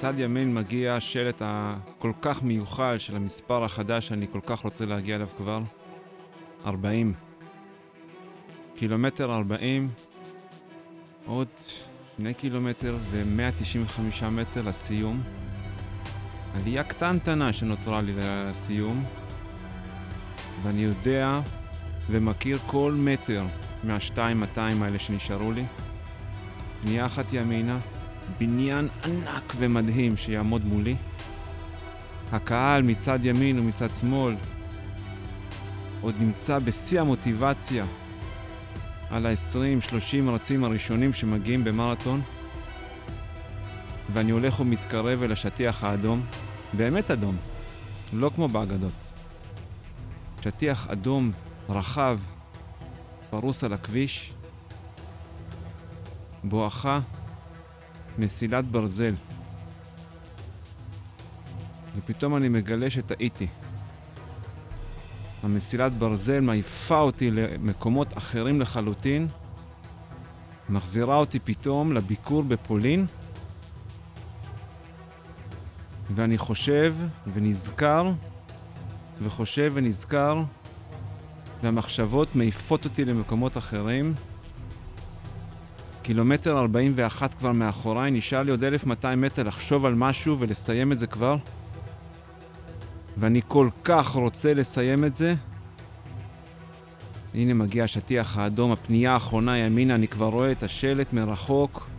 מצד ימין מגיע השלט הכל כך מיוחל של המספר החדש שאני כל כך רוצה להגיע אליו כבר. 40. קילומטר 40, עוד שני קילומטר ו-195 מטר לסיום. עלייה קטנטנה שנותרה לי לסיום, ואני יודע ומכיר כל מטר מה-2-200 האלה שנשארו לי. פנייה אחת ימינה, בניין ענק ומדהים שיעמוד מולי. הקהל מצד ימין ומצד שמאל עוד נמצא בשיא המוטיבציה על ה-20-30 רצים הראשונים שמגיעים במרתון, ואני הולך ומתקרב אל השטיח האדום, באמת אדום, לא כמו באגדות. שטיח אדום רחב, פרוס על הכביש, בואכה מסילת ברזל. ופתאום אני מגלה שטעיתי. המסילת ברזל מעיפה אותי למקומות אחרים לחלוטין, מחזירה אותי פתאום לביקור בפולין, ואני חושב ונזכר, וחושב ונזכר, והמחשבות מעיפות אותי למקומות אחרים. קילומטר 41 כבר מאחוריי, נשאר לי עוד 1200 מטר לחשוב על משהו ולסיים את זה כבר. ואני כל כך רוצה לסיים את זה. הנה מגיע השטיח האדום, הפנייה האחרונה ימינה, אני כבר רואה את השלט מרחוק.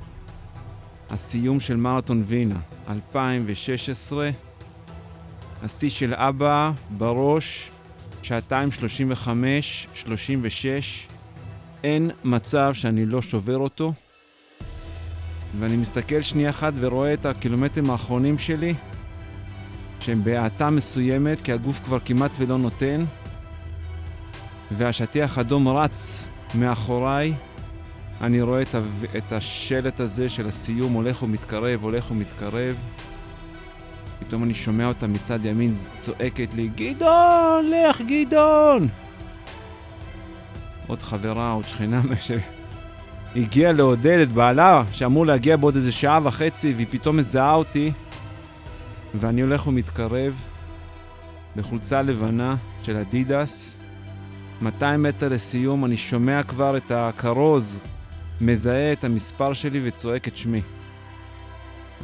הסיום של מרתון וינה, 2016. השיא של אבא בראש, שעתיים 35, 36. אין מצב שאני לא שובר אותו. ואני מסתכל שנייה אחת ורואה את הקילומטרים האחרונים שלי. שהם בהאטה מסוימת, כי הגוף כבר כמעט ולא נותן, והשטיח אדום רץ מאחוריי. אני רואה את, ה... את השלט הזה של הסיום הולך ומתקרב, הולך ומתקרב. פתאום אני שומע אותה מצד ימין צועקת לי, גדעון, לך גדעון! עוד חברה, עוד שכנה שהגיעה לעודד את בעלה, שאמור להגיע בעוד איזה שעה וחצי, והיא פתאום מזהה אותי. ואני הולך ומתקרב בחולצה לבנה של אדידס. 200 מטר לסיום, אני שומע כבר את הכרוז מזהה את המספר שלי וצועק את שמי.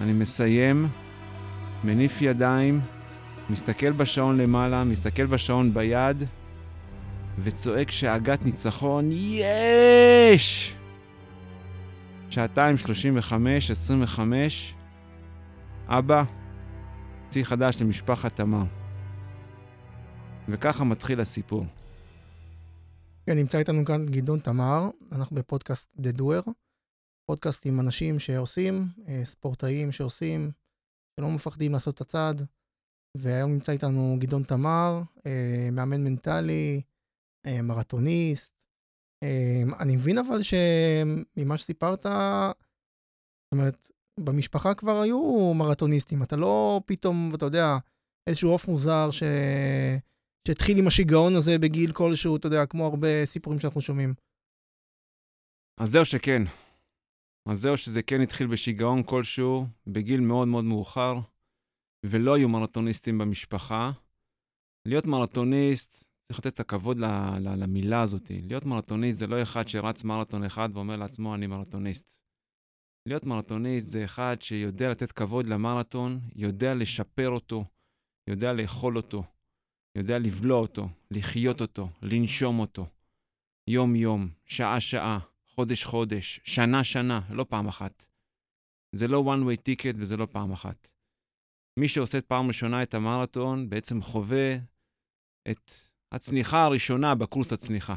אני מסיים, מניף ידיים, מסתכל בשעון למעלה, מסתכל בשעון ביד, וצועק שאגת ניצחון, יש! שעתיים שלושים וחמש, עשרים וחמש, אבא, צי חדש למשפחת תמר. וככה מתחיל הסיפור. כן, נמצא איתנו כאן גדעון תמר, אנחנו בפודקאסט The Doer, פודקאסט עם אנשים שעושים, אה, ספורטאים שעושים, שלא מפחדים לעשות את הצעד, והיום נמצא איתנו גדעון תמר, אה, מאמן מנטלי, מרתוניסט. אני מבין אבל שממה שסיפרת, זאת אומרת, במשפחה כבר היו מרתוניסטים, אתה לא פתאום, אתה יודע, איזשהו עוף מוזר ש... שהתחיל עם השיגעון הזה בגיל כלשהו, אתה יודע, כמו הרבה סיפורים שאנחנו שומעים. אז זהו שכן. אז זהו שזה כן התחיל בשיגעון כלשהו, בגיל מאוד מאוד מאוחר, ולא היו מרתוניסטים במשפחה. להיות מרתוניסט, צריך לתת את הכבוד למילה הזאת. להיות מרתוניסט זה לא אחד שרץ מרתון אחד ואומר לעצמו, אני מרתוניסט. להיות מרתוניסט זה אחד שיודע לתת כבוד למרתון, יודע לשפר אותו, יודע לאכול אותו, יודע לבלוע אותו, לחיות אותו, לנשום אותו. יום-יום, שעה-שעה, חודש-חודש, שנה-שנה, לא פעם אחת. זה לא one way ticket וזה לא פעם אחת. מי שעושה פעם ראשונה את המרתון בעצם חווה את הצניחה הראשונה בקורס הצניחה.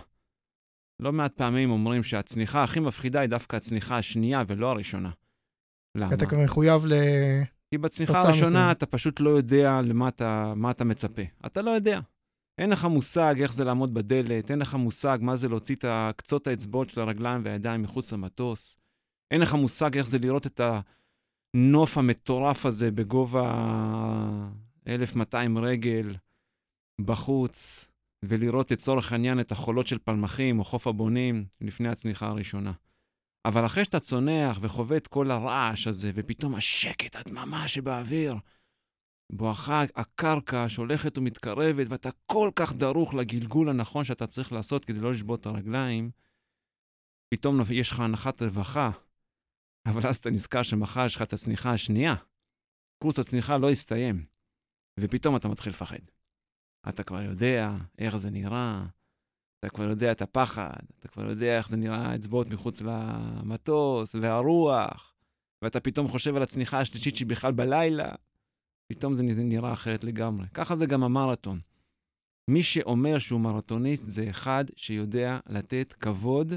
לא מעט פעמים אומרים שהצניחה הכי מפחידה היא דווקא הצניחה השנייה ולא הראשונה. למה? אתה כבר מחויב ל... כי בצניחה הראשונה אתה פשוט לא יודע למה אתה, אתה מצפה. אתה לא יודע. אין לך מושג איך זה לעמוד בדלת, אין לך מושג מה זה להוציא את קצות האצבעות של הרגליים והידיים מחוץ למטוס. אין לך מושג איך זה לראות את הנוף המטורף הזה בגובה 1,200 רגל בחוץ, ולראות לצורך העניין את החולות של פלמחים או חוף הבונים לפני הצניחה הראשונה. אבל אחרי שאתה צונח וחווה את כל הרעש הזה, ופתאום השקט, הדממה שבאוויר, בואכה הקרקע שהולכת ומתקרבת, ואתה כל כך דרוך לגלגול הנכון שאתה צריך לעשות כדי לא לשבור את הרגליים, פתאום יש לך הנחת רווחה, אבל אז אתה נזכר שמחר יש לך את הצניחה השנייה. קורס הצניחה לא הסתיים, ופתאום אתה מתחיל לפחד. אתה כבר יודע איך זה נראה, אתה כבר יודע את הפחד, אתה כבר יודע איך זה נראה האצבעות מחוץ למטוס, והרוח, ואתה פתאום חושב על הצניחה השלישית שהיא בכלל בלילה, פתאום זה נראה אחרת לגמרי. ככה זה גם המרתון. מי שאומר שהוא מרתוניסט זה אחד שיודע לתת כבוד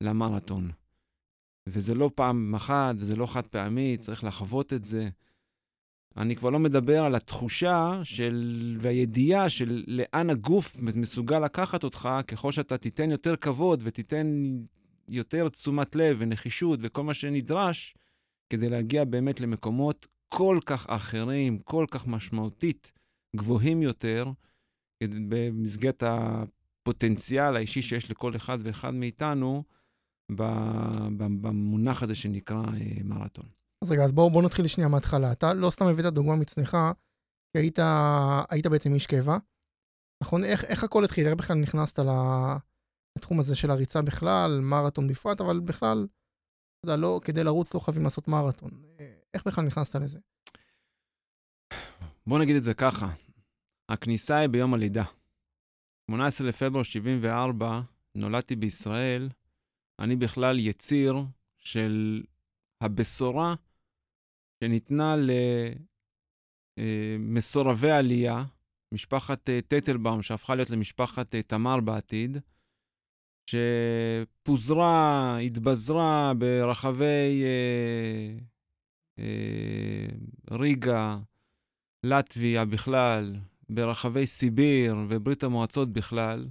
למרתון. וזה לא פעם אחת, וזה לא חד פעמי, צריך לחוות את זה. אני כבר לא מדבר על התחושה של, והידיעה של לאן הגוף מסוגל לקחת אותך, ככל שאתה תיתן יותר כבוד ותיתן יותר תשומת לב ונחישות וכל מה שנדרש, כדי להגיע באמת למקומות כל כך אחרים, כל כך משמעותית, גבוהים יותר, במסגרת הפוטנציאל האישי שיש לכל אחד ואחד מאיתנו, במונח הזה שנקרא אה, מרתון. אז רגע, אז בואו בוא נתחיל שנייה מההתחלה. אתה לא סתם הבאת דוגמה מצנחה, כי היית, היית בעצם איש קבע, נכון? איך, איך הכל התחיל? איך בכלל נכנסת לתחום הזה של הריצה בכלל, מרתון בפרט, אבל בכלל, אתה יודע, לא, כדי לרוץ לא חייבים לעשות מרתון. איך בכלל נכנסת לזה? בוא נגיד את זה ככה, הכניסה היא ביום הלידה. 18 לפברואר 74, נולדתי בישראל, אני בכלל יציר של הבשורה שניתנה למסורבי עלייה, משפחת אה, טטלבאום, שהפכה להיות למשפחת אה, תמר בעתיד, שפוזרה, התבזרה ברחבי אה, אה, ריגה, לטביה בכלל, ברחבי סיביר וברית המועצות בכלל,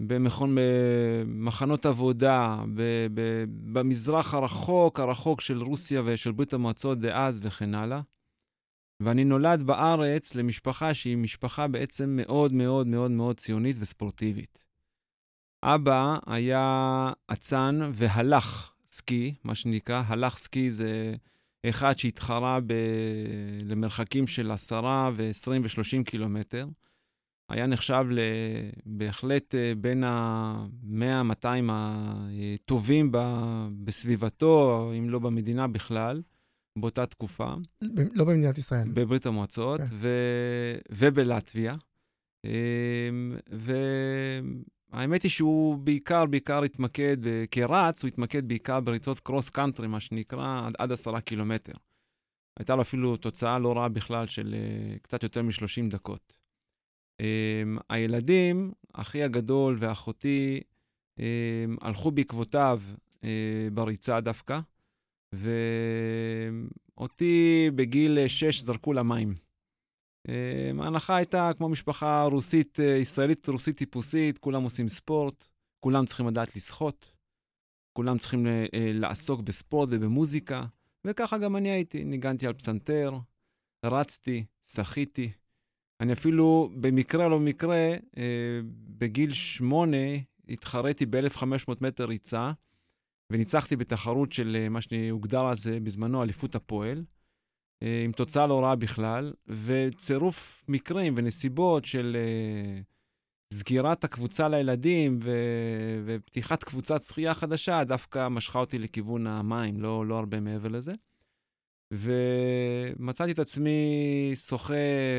במכון, במחנות עבודה, ב, ב, במזרח הרחוק, הרחוק של רוסיה ושל ברית המועצות דאז וכן הלאה. ואני נולד בארץ למשפחה שהיא משפחה בעצם מאוד מאוד מאוד מאוד ציונית וספורטיבית. אבא היה אצן והלך סקי, מה שנקרא, הלך סקי זה אחד שהתחרה ב... למרחקים של 10 ו-20 ו-30 קילומטר. היה נחשב בהחלט אה, בין ה-100-200 הטובים בסביבתו, אם לא במדינה בכלל, באותה תקופה. לא במדינת ישראל. בברית המועצות, okay. כן. ו... ובלטביה. אמ, והאמת היא שהוא בעיקר, בעיקר התמקד, כרץ, הוא התמקד בעיקר בריצות קרוס קאנטרי, מה שנקרא, עד, עד עשרה קילומטר. הייתה לו אפילו תוצאה לא רעה בכלל של אה, קצת יותר מ-30 דקות. Um, הילדים, אחי הגדול ואחותי, um, הלכו בעקבותיו uh, בריצה דווקא, ואותי בגיל 6 זרקו למים. Um, ההנחה הייתה כמו משפחה רוסית, uh, ישראלית רוסית טיפוסית, כולם עושים ספורט, כולם צריכים לדעת לשחות, כולם צריכים uh, לעסוק בספורט ובמוזיקה, וככה גם אני הייתי, ניגנתי על פסנתר, רצתי, שחיתי. אני אפילו, במקרה לא במקרה, אה, בגיל שמונה התחרתי ב-1500 מטר ריצה, וניצחתי בתחרות של אה, מה שהוגדר אז אה, בזמנו אליפות הפועל, עם תוצאה לא רעה בכלל, וצירוף מקרים ונסיבות של סגירת הקבוצה לילדים ו- ופתיחת קבוצת שחייה חדשה, דווקא משכה אותי לכיוון המים, לא, לא הרבה מעבר לזה. ומצאתי את עצמי שוחה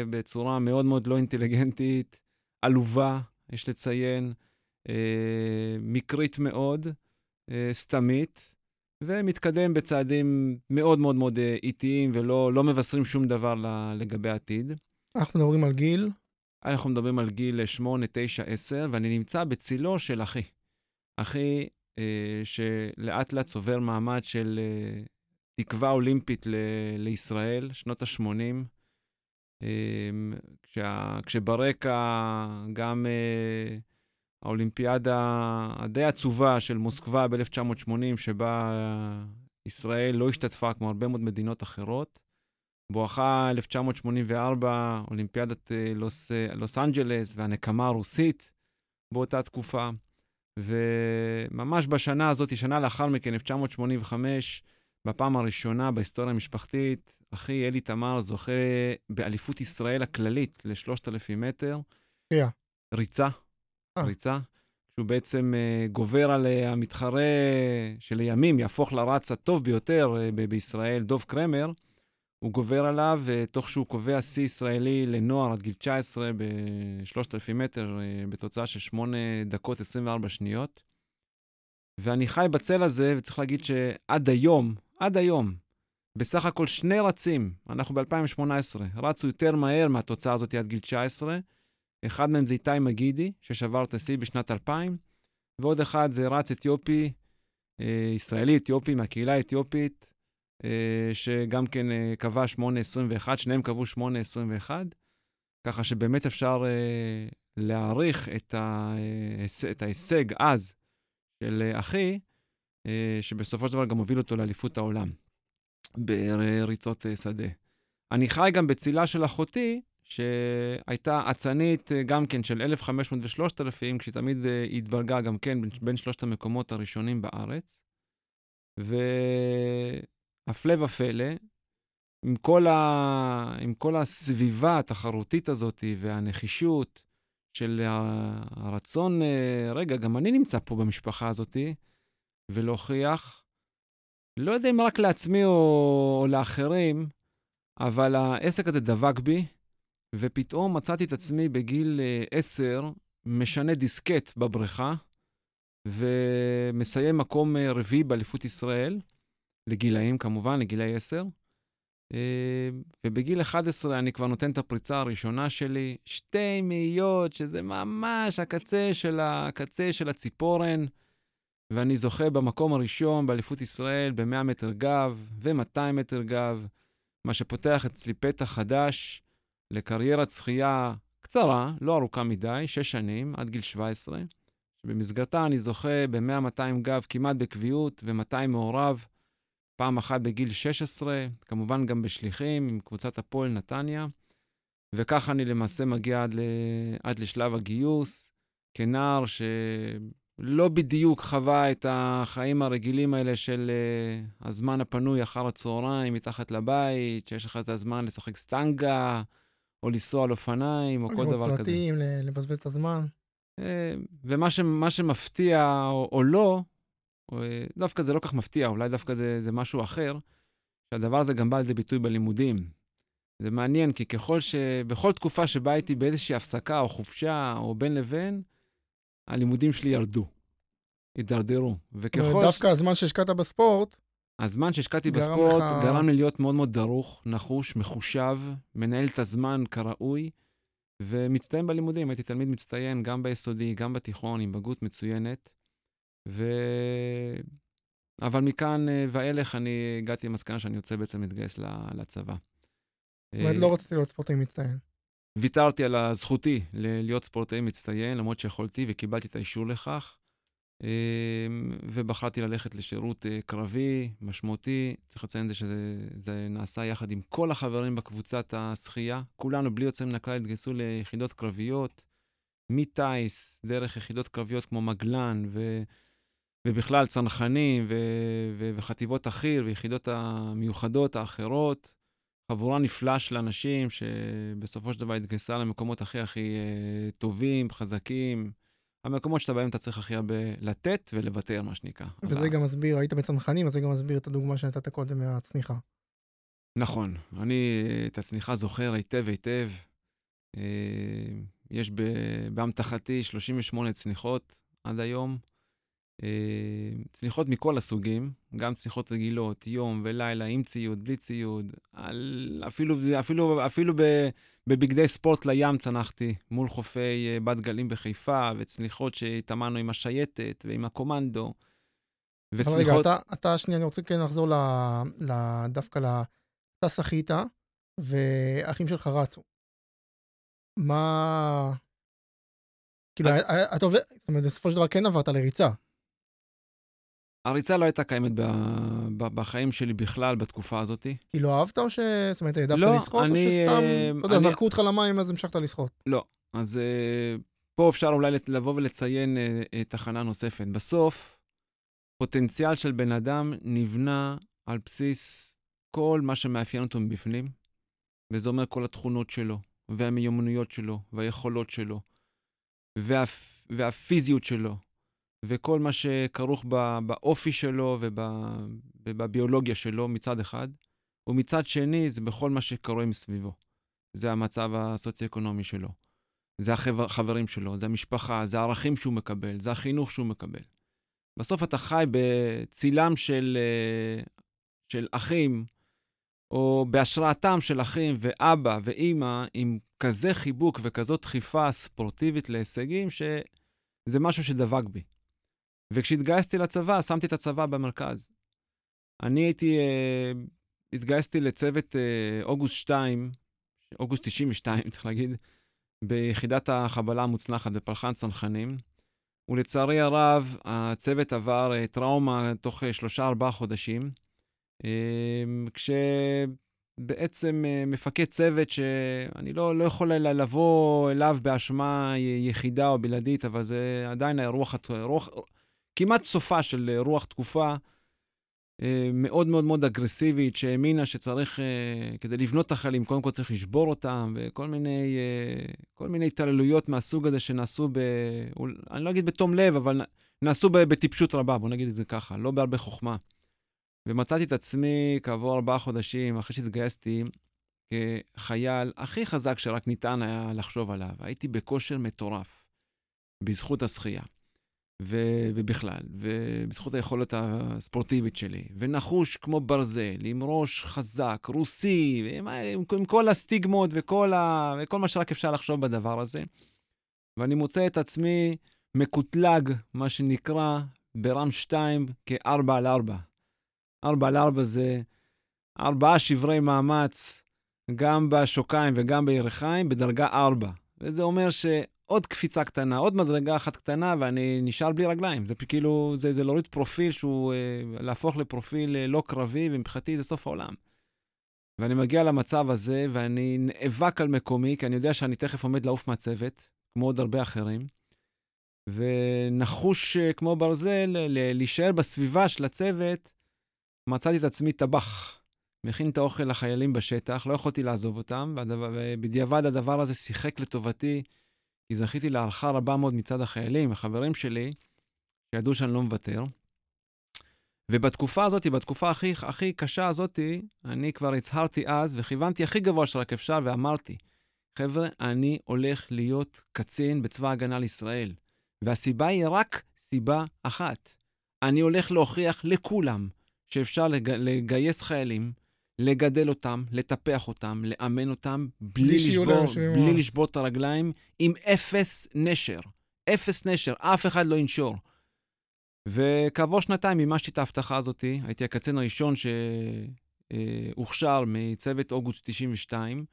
בצורה מאוד מאוד לא אינטליגנטית, עלובה, יש לציין, אה, מקרית מאוד, אה, סתמית, ומתקדם בצעדים מאוד מאוד מאוד אה, איטיים ולא לא מבשרים שום דבר לגבי העתיד. אנחנו מדברים על גיל? אנחנו מדברים על גיל 8, 9, 10, ואני נמצא בצילו של אחי. אחי, אה, שלאט לאט צובר מעמד של אה, תקווה אולימפית ל- לישראל, שנות ה-80, אמ, כשה, כשברקע גם uh, האולימפיאדה הדי עצובה של מוסקבה ב-1980, שבה ישראל לא השתתפה כמו הרבה מאוד מדינות אחרות. בואכה 1984, אולימפיאדת אה, לוס, לוס אנג'לס והנקמה הרוסית באותה תקופה. וממש בשנה הזאת, שנה לאחר מכן, 1985, בפעם הראשונה בהיסטוריה המשפחתית, אחי אלי תמר זוכה באליפות ישראל הכללית ל-3,000 מטר. שחייה. ריצה. אה. ריצה. שהוא בעצם uh, גובר על uh, המתחרה שלימים יהפוך לרץ הטוב ביותר בישראל, דוב קרמר. הוא גובר עליו, תוך שהוא קובע שיא ישראלי לנוער עד גיל 19 ב-3,000 מטר, בתוצאה של 8 דקות 24 שניות. ואני חי בצל הזה, וצריך להגיד שעד היום, עד היום, בסך הכל שני רצים, אנחנו ב-2018, רצו יותר מהר מהתוצאה הזאת עד גיל 19. אחד מהם זה איתי מגידי, ששבר את השיא בשנת 2000, ועוד אחד זה רץ אתיופי, אה, ישראלי אתיופי מהקהילה האתיופית, אה, שגם כן אה, קבע 8.21, שניהם קבעו 8.21, ככה שבאמת אפשר אה, להעריך את, ה, אה, את ההישג אז של אה, אחי, אה, שבסופו של דבר גם הוביל אותו לאליפות העולם בריצות אה, שדה. אני חי גם בצילה של אחותי, שהייתה אצנית אה, גם כן של 1,500 ו-3,000, כשהיא תמיד אה, התברגה גם כן בין, בין שלושת המקומות הראשונים בארץ. והפלא ופלא, עם כל, ה... עם כל הסביבה התחרותית הזאת והנחישות של הרצון, אה, רגע, גם אני נמצא פה במשפחה הזאת, ולהוכיח, לא יודע אם רק לעצמי או, או לאחרים, אבל העסק הזה דבק בי, ופתאום מצאתי את עצמי בגיל uh, עשר, משנה דיסקט בבריכה, ומסיים מקום uh, רביעי באליפות ישראל, לגילאים כמובן, לגילאי עשר. Uh, ובגיל 11 אני כבר נותן את הפריצה הראשונה שלי, שתי מאיות, שזה ממש הקצה של הקצה של הציפורן, ואני זוכה במקום הראשון באליפות ישראל ב-100 מטר גב ו-200 מטר גב, מה שפותח אצלי פתח חדש. לקריירת שחייה קצרה, לא ארוכה מדי, שש שנים, עד גיל 17, שבמסגרתה אני זוכה ב-100-200 גב כמעט בקביעות ו-200 מעורב, פעם אחת בגיל 16, כמובן גם בשליחים עם קבוצת הפועל נתניה, וכך אני למעשה מגיע עד, ל... עד לשלב הגיוס, כנער שלא בדיוק חווה את החיים הרגילים האלה של uh, הזמן הפנוי אחר הצהריים מתחת לבית, שיש לך את הזמן לשחק סטנגה, או לנסוע על אופניים, או כל דבר כזה. סרטים, לבזבז את הזמן. אה, ומה ש, שמפתיע או, או לא, או, אה, דווקא זה לא כך מפתיע, אולי דווקא זה, זה משהו אחר, שהדבר הזה גם בא לידי ביטוי בלימודים. זה מעניין, כי ככל ש... בכל תקופה שבה הייתי באיזושהי הפסקה או חופשה או בין לבין, הלימודים שלי ירדו, הידרדרו. וככל... דווקא ש... הזמן שהשקעת בספורט, הזמן שהשקעתי בספורט לך... גרם לי להיות מאוד מאוד דרוך, נחוש, מחושב, מנהל את הזמן כראוי, ומצטיין בלימודים. הייתי תלמיד מצטיין גם ביסודי, גם בתיכון, עם בגרות מצוינת. ו... אבל מכאן אה, ואילך אני הגעתי למסקנה שאני רוצה בעצם להתגייס לצבא. זאת אומרת, לא רציתי להיות ספורטאי מצטיין. ויתרתי על זכותי להיות ספורטאי מצטיין, למרות שיכולתי וקיבלתי את האישור לכך. אמ, ובחרתי ללכת לשירות אה, קרבי, משמעותי. צריך לציין זה שזה נעשה יחד עם כל החברים בקבוצת השחייה. כולנו, בלי יוצא מן הכלל, התגייסו ליחידות קרביות, מטיס, דרך יחידות קרביות כמו מגלן, ו... ובכלל צנחנים ו... ו... וחטיבות החי"ר ויחידות המיוחדות האחרות. חבורה נפלאה של אנשים שבסופו של דבר התגייסה למקומות הכי הכי אה, טובים, חזקים. המקומות שאתה בהם אתה צריך הכי הרבה לתת ולוותר, מה שנקרא. וזה אבל... גם מסביר, היית בצנחנים, אז זה גם מסביר את הדוגמה שנתת קודם מהצניחה. נכון, אני את הצניחה זוכר היטב היטב. אה, יש באמתחתי 38 צניחות עד היום. אה, צניחות מכל הסוגים, גם צניחות רגילות, יום ולילה, עם ציוד, בלי ציוד, על, אפילו, אפילו, אפילו בבגדי ספורט לים צנחתי, מול חופי אה, בת גלים בחיפה, וצניחות שהתאמנו עם השייטת ועם הקומנדו. וצניחות... רגע, אתה, אתה שנייה, אני רוצה כן לחזור ל, ל, דווקא ל... אתה שחית, ואחים שלך רצו. מה... כאילו, אתה עובד, זאת אומרת, בסופו של דבר כן עברת לריצה. הריצה לא הייתה קיימת בחיים שלי בכלל בתקופה הזאת. כי לא אהבת או ש... זאת אומרת, העדפת לא, לשחות, אני, או שסתם, אתה יודע, זרקו אותך למים אז המשכת לשחות? לא. אז uh, פה אפשר אולי לבוא ולציין תחנה נוספת. בסוף, פוטנציאל של בן אדם נבנה על בסיס כל מה שמאפיין אותו מבפנים, וזה אומר כל התכונות שלו, והמיומנויות שלו, והיכולות שלו, וה, והפיזיות שלו, וכל מה שכרוך באופי שלו ובביולוגיה שלו מצד אחד, ומצד שני זה בכל מה שקורה מסביבו. זה המצב הסוציו-אקונומי שלו. זה החברים שלו, זה המשפחה, זה הערכים שהוא מקבל, זה החינוך שהוא מקבל. בסוף אתה חי בצילם של, אה, של אחים, או בהשראתם של אחים ואבא ואימא, עם כזה חיבוק וכזאת דחיפה ספורטיבית להישגים, שזה משהו שדבק בי. וכשהתגייסתי לצבא, שמתי את הצבא במרכז. אני הייתי, אה, התגייסתי לצוות אה, אוגוסט 2, אוגוסט 92, צריך להגיד, ביחידת החבלה המוצלחת בפלחן צנחנים. ולצערי הרב, הצוות עבר אה, טראומה תוך אה, שלושה-ארבעה חודשים, אה, כשבעצם מפקד צוות, שאני לא, לא יכול לבוא אליו באשמה יחידה או בלעדית, אבל זה עדיין רוח, רוח, כמעט סופה של רוח תקופה, מאוד מאוד מאוד אגרסיבית, שהאמינה שצריך, כדי לבנות את החיילים, קודם כל צריך לשבור אותם, וכל מיני, כל מיני התעללויות מהסוג הזה שנעשו, ב, אני לא אגיד בתום לב, אבל נעשו בטיפשות רבה, בוא נגיד את זה ככה, לא בהרבה חוכמה. ומצאתי את עצמי כעבור ארבעה חודשים, אחרי שהתגייסתי, כחייל הכי חזק שרק ניתן היה לחשוב עליו. הייתי בכושר מטורף, בזכות השחייה. ו- ובכלל, ובזכות היכולת הספורטיבית שלי, ונחוש כמו ברזל, עם ראש חזק, רוסי, עם, עם, עם כל הסטיגמות וכל, ה, וכל מה שרק אפשר לחשוב בדבר הזה. ואני מוצא את עצמי מקוטלג, מה שנקרא, ברם 2 כ-4 על 4. 4 על 4 זה ארבעה שברי מאמץ, גם בשוקיים וגם בירכיים, בדרגה 4. וזה אומר ש... עוד קפיצה קטנה, עוד מדרגה אחת קטנה, ואני נשאר בלי רגליים. זה כאילו, זה, זה להוריד פרופיל שהוא, אה, להפוך לפרופיל אה, לא קרבי, ומבחינתי זה סוף העולם. ואני מגיע למצב הזה, ואני נאבק על מקומי, כי אני יודע שאני תכף עומד לעוף מהצוות, כמו עוד הרבה אחרים, ונחוש אה, כמו ברזל, להישאר בסביבה של הצוות, מצאתי את עצמי טבח. מכין את האוכל לחיילים בשטח, לא יכולתי לעזוב אותם, ובדיעבד הדבר הזה שיחק לטובתי. כי זכיתי להערכה רבה מאוד מצד החיילים, החברים שלי, שידעו שאני לא מוותר. ובתקופה הזאת, בתקופה הכי, הכי קשה הזאת, אני כבר הצהרתי אז וכיוונתי הכי גבוה שרק אפשר ואמרתי, חבר'ה, אני הולך להיות קצין בצבא ההגנה לישראל. והסיבה היא רק סיבה אחת. אני הולך להוכיח לכולם שאפשר לג... לגייס חיילים לגדל אותם, לטפח אותם, לאמן אותם, בלי, לשבור, בלי לשבור את הרגליים, עם אפס נשר. אפס נשר, אף אחד לא ינשור. וכעבור שנתיים מימשתי את ההבטחה הזאת, הייתי הקצין הראשון שהוכשר מצוות אוגוסט 92,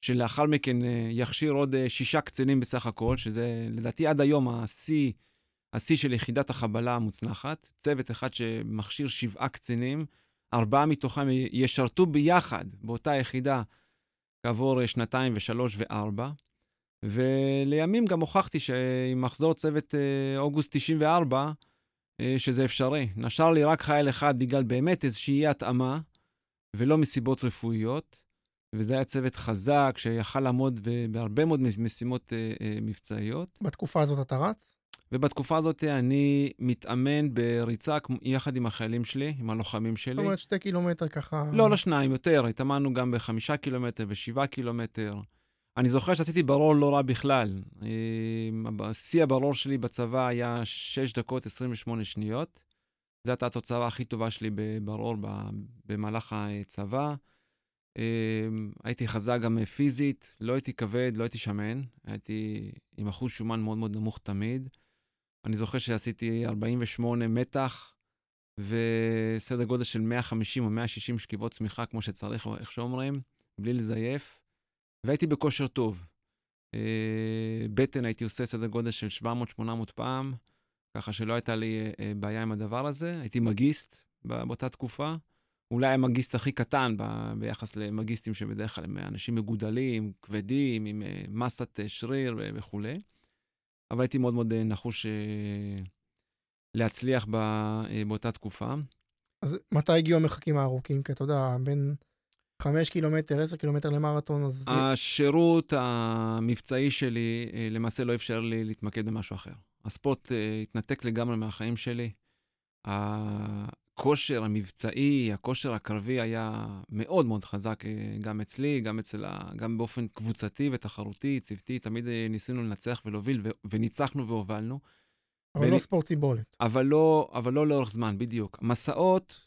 שלאחר מכן אה, יכשיר עוד אה, שישה קצינים בסך הכל, שזה לדעתי עד היום השיא, השיא של יחידת החבלה המוצלחת. צוות אחד שמכשיר שבעה קצינים. ארבעה מתוכם ישרתו ביחד באותה יחידה כעבור שנתיים ושלוש וארבע. ולימים גם הוכחתי שעם מחזור צוות אה, אוגוסט 94, אה, שזה אפשרי. נשר לי רק חייל אחד בגלל באמת איזושהי התאמה, ולא מסיבות רפואיות, וזה היה צוות חזק שיכל לעמוד בהרבה מאוד משימות אה, מבצעיות. בתקופה הזאת אתה רץ? ובתקופה הזאת אני מתאמן בריצה יחד עם החיילים שלי, עם הלוחמים שלי. זאת אומרת, שתי קילומטר ככה... לא, לא שניים, יותר. התאמנו גם בחמישה קילומטר ושבעה קילומטר. אני זוכר שעשיתי ברור לא רע בכלל. שיא הברור שלי בצבא היה 6 דקות 28 שניות. זו הייתה התוצאה הכי טובה שלי בברור במהלך הצבא. הייתי חזק גם פיזית, לא הייתי כבד, לא הייתי שמן, הייתי עם אחוז שומן מאוד מאוד נמוך תמיד. אני זוכר שעשיתי 48 מתח, וסדר גודל של 150 או 160 שכיבות צמיחה, כמו שצריך, או איך שאומרים, בלי לזייף, והייתי בכושר טוב. אה, בטן הייתי עושה סדר גודל של 700-800 פעם, ככה שלא הייתה לי אה, בעיה עם הדבר הזה. הייתי מגיסט באותה תקופה. אולי המגיסט הכי קטן ביחס למגיסטים שבדרך כלל הם אנשים מגודלים, כבדים, עם אה, מסת שריר וכולי. אבל הייתי מאוד מאוד נחוש להצליח באותה תקופה. אז מתי הגיעו המרחקים הארוכים? כי אתה יודע, בין 5 קילומטר, 10 קילומטר למרתון, אז... השירות המבצעי שלי למעשה לא אפשר לי להתמקד במשהו אחר. הספורט התנתק לגמרי מהחיים שלי. הכושר המבצעי, הכושר הקרבי היה מאוד מאוד חזק גם אצלי, גם, אצל ה... גם באופן קבוצתי ותחרותי, צוותי, תמיד ניסינו לנצח ולהוביל, ו... וניצחנו והובלנו. אבל בין... לא ספורט סיבולת. אבל לא, אבל לא לאורך זמן, בדיוק. מסעות,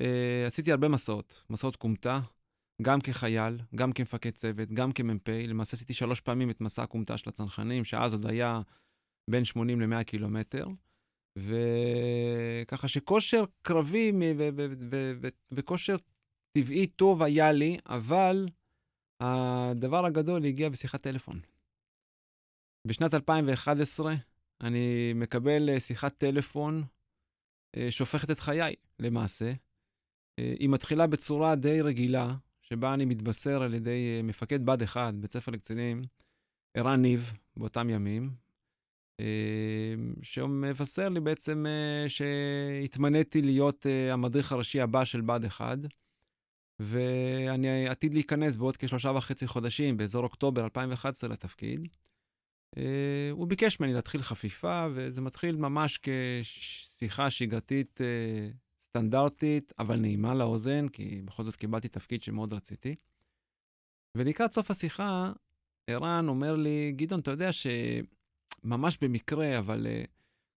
אה, עשיתי הרבה מסעות, מסעות כומתה, גם כחייל, גם כמפקד צוות, גם כמ"פ. למעשה עשיתי שלוש פעמים את מסע הכומתה של הצנחנים, שאז עוד היה בין 80 ל-100 קילומטר. וככה שכושר קרבי וכושר טבעי טוב היה לי, אבל הדבר הגדול הגיע בשיחת טלפון. בשנת 2011 אני מקבל אה, שיחת טלפון אה, שהופכת את חיי, למעשה. אה, היא מתחילה בצורה די רגילה, שבה אני מתבשר על ידי מפקד בה"ד 1, בית ספר לקצינים, ערן ניב, באותם ימים, שמבשר לי בעצם שהתמניתי להיות המדריך הראשי הבא של בה"ד 1, ואני עתיד להיכנס בעוד כשלושה וחצי חודשים, באזור אוקטובר 2011 לתפקיד. אה, הוא ביקש ממני להתחיל חפיפה, וזה מתחיל ממש כשיחה שגרתית אה, סטנדרטית, אבל נעימה לאוזן, כי בכל זאת קיבלתי תפקיד שמאוד רציתי. ולקראת סוף השיחה, ערן אומר לי, גדעון, אתה יודע שממש במקרה, אבל uh,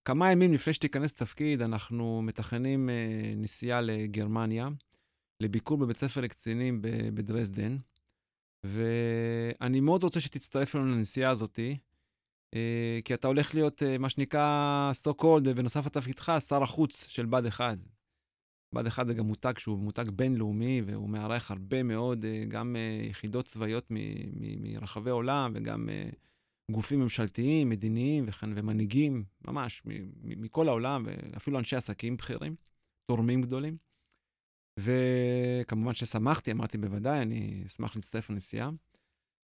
כמה ימים לפני שתיכנס לתפקיד, אנחנו מתכננים uh, נסיעה לגרמניה, לביקור בבית ספר לקצינים בדרזדן, ואני מאוד רוצה שתצטרף אלינו לנסיעה הזאתי, אה, כי אתה הולך להיות, אה, מה שנקרא, so called, בנוסף לתפקידך, שר החוץ של בה"ד 1. בה"ד 1 זה גם מותג שהוא מותג בינלאומי, והוא מארח הרבה מאוד, גם יחידות צבאיות מרחבי עולם, וגם גופים ממשלתיים, מדיניים וכן, ומנהיגים, ממש, מכל העולם, ואפילו אנשי עסקים בכירים, תורמים גדולים. וכמובן ששמחתי, אמרתי, בוודאי, אני אשמח להצטרף לנסיעה.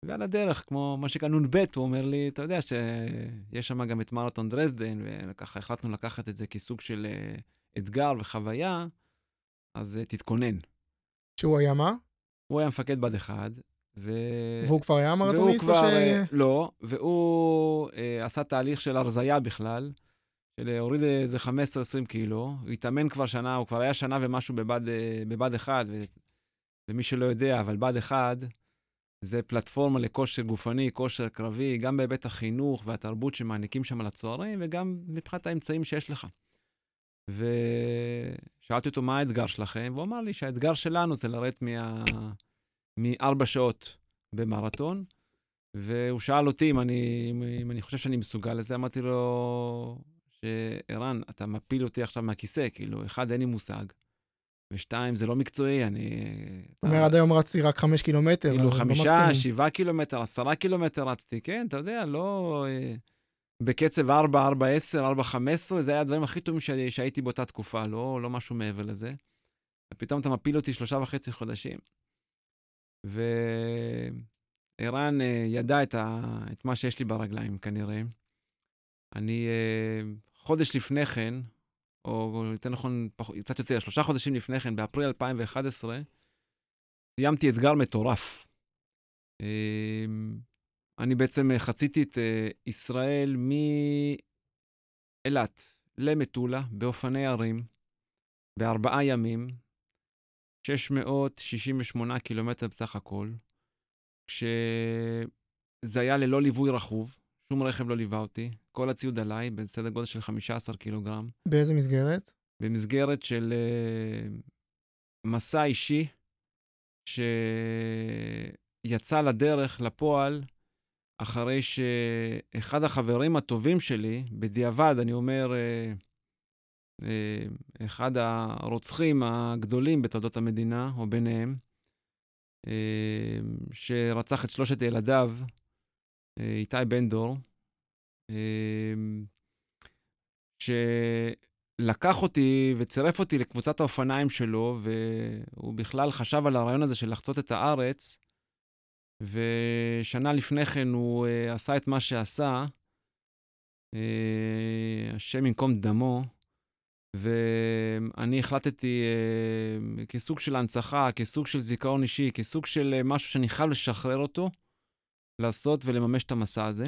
ועל הדרך, כמו מה שנקרא נ"ב, הוא אומר לי, אתה יודע שיש שם גם את מרתון דרזדן, וככה החלטנו לקחת את זה כסוג של uh, אתגר וחוויה, אז uh, תתכונן. שהוא היה מה? הוא היה מפקד בד אחד, ו... והוא כבר היה מרתוניסט? כבר, ש... אה, לא, והוא uh, עשה תהליך של הרזייה בכלל, של הוריד איזה 15-20 קילו, הוא התאמן כבר שנה, הוא כבר היה שנה ומשהו בבד, בבד אחד, ו... ומי שלא יודע, אבל בד אחד, זה פלטפורמה לכושר גופני, כושר קרבי, גם בהיבט החינוך והתרבות שמעניקים שם לצוערים, וגם מבחינת האמצעים שיש לך. ושאלתי אותו, מה האתגר שלכם? והוא אמר לי שהאתגר שלנו זה לרדת מה... מארבע שעות במרתון, והוא שאל אותי אם אני, אם אני חושב שאני מסוגל לזה, אמרתי לו, שערן, אתה מפיל אותי עכשיו מהכיסא, כאילו, אחד, אין לי מושג. ושתיים, זה לא מקצועי, אני... זאת אומרת, עד היום רצתי רק חמש קילומטר. כאילו חמישה, שבעה קילומטר, עשרה קילומטר רצתי, כן, אתה יודע, לא... אה, בקצב 4, 4, 10, 4, 15, זה היה הדברים הכי טובים שהייתי באותה תקופה, לא, לא משהו מעבר לזה. ופתאום אתה מפיל אותי שלושה וחצי חודשים. וערן אה, ידע את, ה... את מה שיש לי ברגליים, כנראה. אני אה, חודש לפני כן, או יותר נכון, קצת יותר, שלושה חודשים לפני כן, באפריל 2011, סיימתי אתגר מטורף. אמ, אני בעצם חציתי את אה, ישראל מאילת למטולה באופני ערים בארבעה ימים, 668 קילומטר בסך הכל, כשזה היה ללא ליווי רכוב, שום רכב לא ליווה אותי, כל הציוד עליי, בסדר גודל של 15 קילוגרם. באיזה מסגרת? במסגרת של uh, מסע אישי שיצא לדרך, לפועל, אחרי שאחד החברים הטובים שלי, בדיעבד, אני אומר, uh, אחד הרוצחים הגדולים בתולדות המדינה, או ביניהם, uh, שרצח את שלושת ילדיו, אה, איתי בן דור, שלקח אותי וצירף אותי לקבוצת האופניים שלו, והוא בכלל חשב על הרעיון הזה של לחצות את הארץ, ושנה לפני כן הוא עשה את מה שעשה, אה, השם ייקום דמו, ואני החלטתי אה, כסוג של הנצחה, כסוג של זיכרון אישי, כסוג של אה, משהו שאני חייב לשחרר אותו, לעשות ולממש את המסע הזה.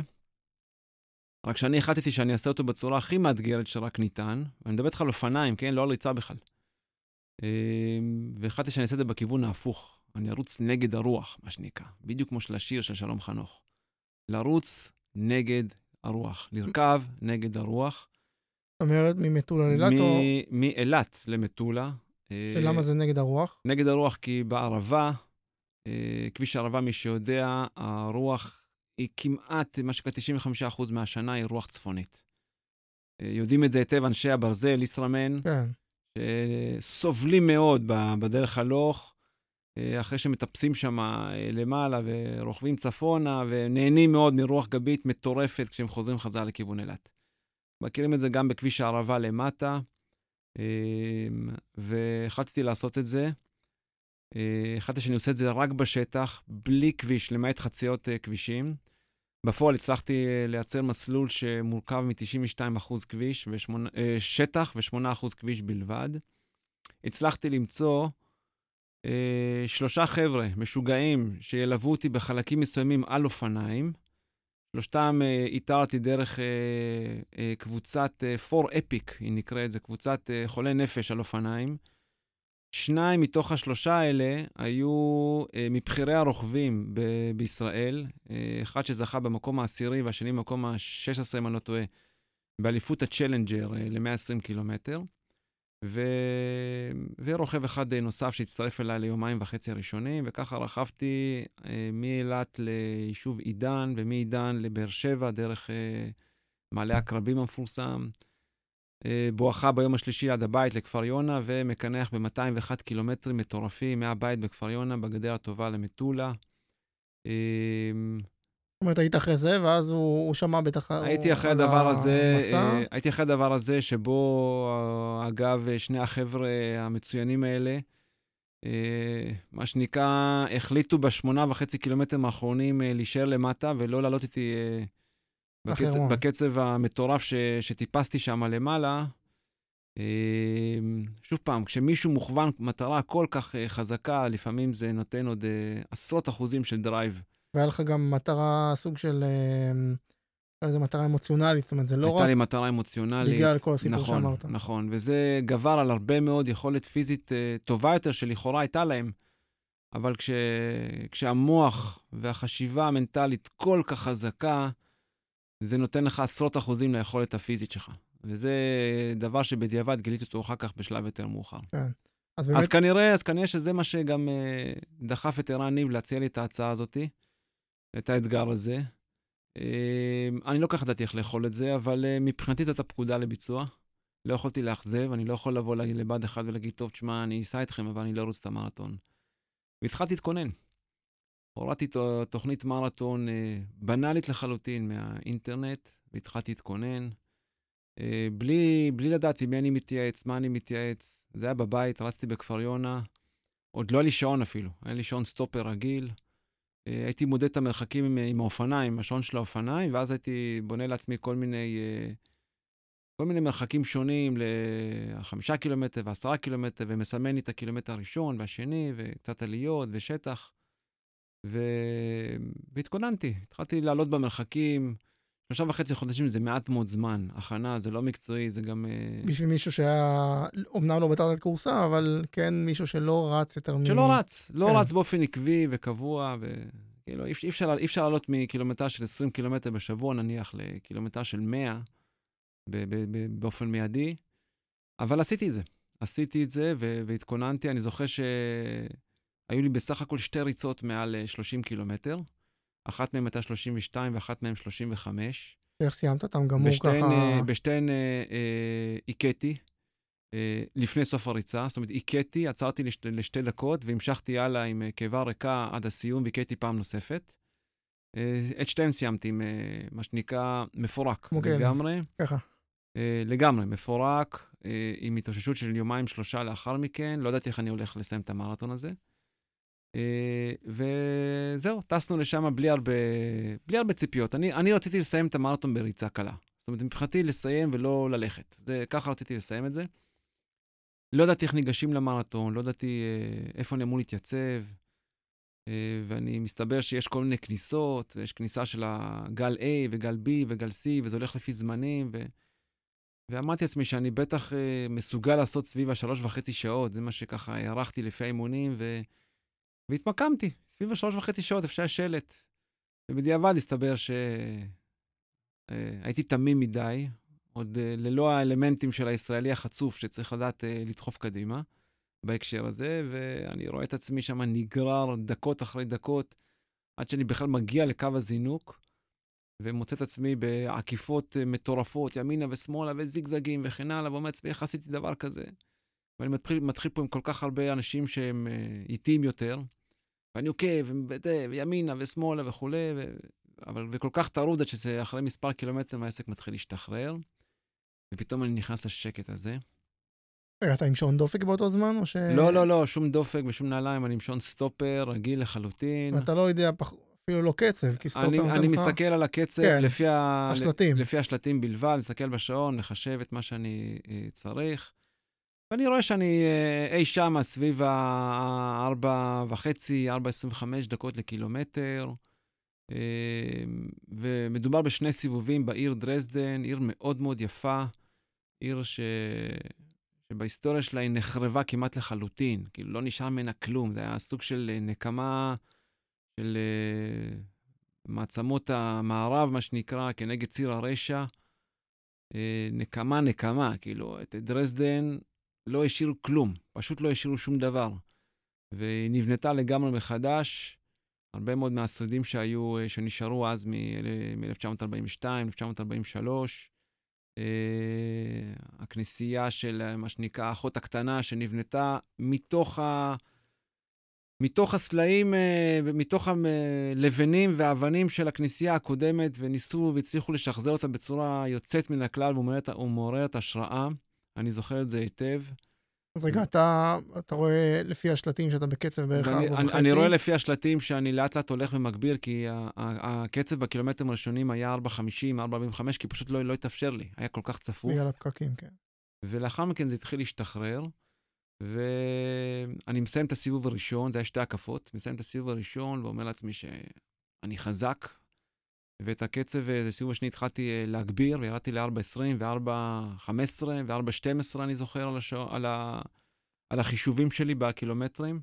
רק שאני החלטתי שאני אעשה אותו בצורה הכי מאתגרת שרק ניתן, ואני מדבר איתך על אופניים, כן? לא על ריצה בכלל. והחלטתי שאני אעשה את זה בכיוון ההפוך. אני ארוץ נגד הרוח, מה שנקרא, בדיוק כמו של השיר של שלום חנוך. לרוץ נגד הרוח, לרכב נגד הרוח. זאת אומרת, ממטולה לאילת או... מאילת למטולה. ולמה זה נגד הרוח? נגד הרוח כי בערבה, אה, כביש הערבה, מי שיודע, הרוח היא כמעט, מה שנקרא 95% מהשנה היא רוח צפונית. אה, יודעים את זה היטב אנשי הברזל, ישראמן, כן. שסובלים מאוד בדרך הלוך, אה, אחרי שמטפסים שם למעלה ורוכבים צפונה, ונהנים מאוד מרוח גבית מטורפת כשהם חוזרים חזרה לכיוון אילת. מכירים את זה גם בכביש הערבה למטה, אמ, והחלטתי לעשות את זה. אה, החלטתי שאני עושה את זה רק בשטח, בלי כביש, למעט חציות אה, כבישים. בפועל הצלחתי אה, לייצר מסלול שמורכב מ-92% כביש, ושמונה, שטח ו-8% כביש בלבד. הצלחתי למצוא שלושה חבר'ה משוגעים שילוו אותי בחלקים מסוימים על אופניים. שלושתם אה, איתרתי דרך אה, אה, קבוצת פור אה, אפיק, היא נקראת, זה קבוצת אה, חולי נפש על אופניים. שניים מתוך השלושה האלה היו אה, מבכירי הרוכבים ב- בישראל, אה, אחד שזכה במקום העשירי והשני במקום ה-16, אם אני לא טועה, באליפות הצ'לנג'ר אה, ל-120 קילומטר. ו... ורוכב אחד נוסף שהצטרף אליי ליומיים וחצי הראשונים, וככה רכבתי אה, מאילת ליישוב עידן, ומעידן לבאר שבע, דרך אה, מעלה הקרבים המפורסם. אה, בואכה ביום השלישי עד הבית לכפר יונה, ומקנח ב-201 קילומטרים מטורפים מהבית בכפר יונה, בגדר הטובה למטולה. אה, זאת אומרת, היית אחרי זה, ואז הוא, הוא שמע בטח... הייתי אחרי הדבר הזה, אה, הייתי אחרי הדבר הזה, שבו, אה, אגב, שני החבר'ה המצוינים האלה, אה, מה שנקרא, החליטו בשמונה וחצי קילומטרים האחרונים להישאר למטה ולא לעלות איתי בקצב, בקצב המטורף ש, שטיפסתי שם למעלה. שוב פעם, כשמישהו מוכוון מטרה כל כך חזקה, לפעמים זה נותן עוד עשרות אחוזים של drive. והיה לך גם מטרה, סוג של... נקרא לזה מטרה אמוציונלית, זאת אומרת, זה לא רק... הייתה לי מטרה אמוציונלית. בגלל כל הסיפור נכון, שאמרת. נכון, וזה גבר על הרבה מאוד יכולת פיזית אה, טובה יותר שלכאורה הייתה להם. אבל כש, כשהמוח והחשיבה המנטלית כל כך חזקה, זה נותן לך עשרות אחוזים ליכולת הפיזית שלך. וזה דבר שבדיעבד גיליתי אותו אחר כך בשלב יותר מאוחר. כן. אז, באמת... אז כנראה, אז כנראה שזה מה שגם uh, דחף את ערן ניב להציע לי את ההצעה הזאתי. את האתגר הזה. אמ, אני לא כך ידעתי איך לאכול את זה, אבל אה, מבחינתי זאת הפקודה לביצוע. לא יכולתי לאכזב, אני לא יכול לבוא לבד אחד ולהגיד, טוב, תשמע, אני אסע איתכם, אבל אני לא ארוץ את המרתון. והתחלתי להתכונן. הורדתי תוכנית מרתון אה, בנאלית לחלוטין מהאינטרנט, והתחלתי להתכונן. אה, בלי, בלי לדעת עם מי אני מתייעץ, מה אני מתייעץ. זה היה בבית, רצתי בכפר יונה. עוד לא היה לי שעון אפילו, היה לי שעון סטופר רגיל. אה, הייתי מודד את המרחקים עם, עם האופניים, השעון של האופניים, ואז הייתי בונה לעצמי כל מיני, אה, כל מיני מרחקים שונים לחמישה קילומטר ועשרה קילומטר, ומסמן לי את הקילומטר הראשון והשני, וקצת עליות ושטח. ו... והתכוננתי, התחלתי לעלות במרחקים. שלושה וחצי חודשים זה מעט מאוד זמן. הכנה זה לא מקצועי, זה גם... אה, בשביל מישהו שהיה, אומנם לא בתחת כורסה, אבל כן מישהו שלא רץ יותר מ... שלא רץ, לא כן. רץ באופן עקבי וקבוע, וכאילו, אי אפשר, אי אפשר לעלות מקילומטר של 20 קילומטר בשבוע, נניח, לקילומטר של 100 באופן מיידי, אבל עשיתי את זה. עשיתי את זה והתכוננתי. אני זוכר שהיו לי בסך הכל שתי ריצות מעל 30 אה, קילומטר. אחת מהן הייתה 32 ואחת מהן 35. איך סיימת? אתה גמור בשתיין, ככה... בשתיהן הכיתי אה, אה, אה, לפני סוף הריצה. זאת אומרת, הכיתי, עצרתי לשתי, לשתי דקות והמשכתי הלאה עם אה, קיבה ריקה עד הסיום והכיתי פעם נוספת. אה, את שתיהן סיימתי עם אה, מה שנקרא מפורק לגמרי. ככה. אה, לגמרי, מפורק, אה, עם התאוששות של יומיים-שלושה לאחר מכן. לא ידעתי איך אני הולך לסיים את המרתון הזה. אה, וזהו, טסנו לשם בלי הרבה, בלי הרבה ציפיות. אני, אני רציתי לסיים את המרתון בריצה קלה. זאת אומרת, מבחינתי לסיים ולא ללכת. זה, ככה רציתי לסיים את זה. לא ידעתי איך ניגשים למרתון, לא ידעתי אה, איפה אני אמור להתייצב, אה, ואני מסתבר שיש כל מיני כניסות, יש כניסה של הגל A וגל B וגל C, וזה הולך לפי זמנים, ו... ואמרתי לעצמי שאני בטח מסוגל לעשות סביב השלוש וחצי שעות, זה מה שככה הערכתי לפי האימונים, ו... והתמקמתי, סביב השלוש וחצי שעות, איפה שהיה שלט. ובדיעבד הסתבר שהייתי אה, תמים מדי, עוד אה, ללא האלמנטים של הישראלי החצוף שצריך לדעת אה, לדחוף קדימה בהקשר הזה, ואני רואה את עצמי שם נגרר דקות אחרי דקות, עד שאני בכלל מגיע לקו הזינוק, ומוצא את עצמי בעקיפות מטורפות, ימינה ושמאלה וזיגזגים וכן הלאה, ואומר לעצמי, איך עשיתי דבר כזה? ואני מתחיל, מתחיל פה עם כל כך הרבה אנשים שהם איטיים יותר, ואני עוקב, וימינה ושמאלה וכולי, ו... אבל וכל כך טרוד עד שזה אחרי מספר קילומטרים העסק מתחיל להשתחרר, ופתאום אני נכנס לשקט הזה. אתה עם שעון דופק באותו זמן, או ש... לא, לא, לא, שום דופק ושום נעליים, אני עם שעון סטופר, רגיל לחלוטין. ואתה לא יודע. אפילו לא קצב, כי סטופר נותן לך... אני מסתכל על הקצב כן, לפי, ה... השלטים. לפי השלטים בלבד, מסתכל בשעון, מחשב את מה שאני אה, צריך. ואני רואה שאני אה, אי שם סביב ה-4.5, 4.25 דקות לקילומטר. אה, ומדובר בשני סיבובים בעיר דרזדן, עיר מאוד מאוד יפה, עיר ש... שבהיסטוריה שלה היא נחרבה כמעט לחלוטין, כאילו לא נשאר ממנה כלום, זה היה סוג של אה, נקמה של מעצמות המערב, מה שנקרא, כנגד ציר הרשע. נקמה, נקמה, כאילו, את דרזדן לא השאירו כלום, פשוט לא השאירו שום דבר. והיא נבנתה לגמרי מחדש. הרבה מאוד מהשרידים שהיו, אה, שנשארו אז מ-1942, 1943. Uh, הכנסייה של אה, מה שנקרא האחות הקטנה, שנבנתה מתוך, ה... מתוך הסלעים, uh, מתוך הלבנים והאבנים של הכנסייה הקודמת, וניסו והצליחו לשחזר אותה בצורה יוצאת מן הכלל ומעוררת השראה. אני זוכר את זה היטב. אז רגע, אתה, אתה רואה לפי השלטים שאתה בקצב בערך ארבע וחצי? אני רואה לפי השלטים שאני לאט לאט הולך ומגביר, כי הקצב בקילומטרים הראשונים היה 4.50, 4.45, כי פשוט לא, לא התאפשר לי, היה כל כך צפוף. בגלל הפקקים, כן. ולאחר מכן זה התחיל להשתחרר, ואני מסיים את הסיבוב הראשון, זה היה שתי הקפות, מסיים את הסיבוב הראשון ואומר לעצמי שאני חזק, ואת הקצב, זה סיבוב השני התחלתי אה, להגביר, וירדתי ל-4.20 ו-4.15 ו-4.12, אני זוכר, על, השוע, על, ה, על החישובים שלי בקילומטרים.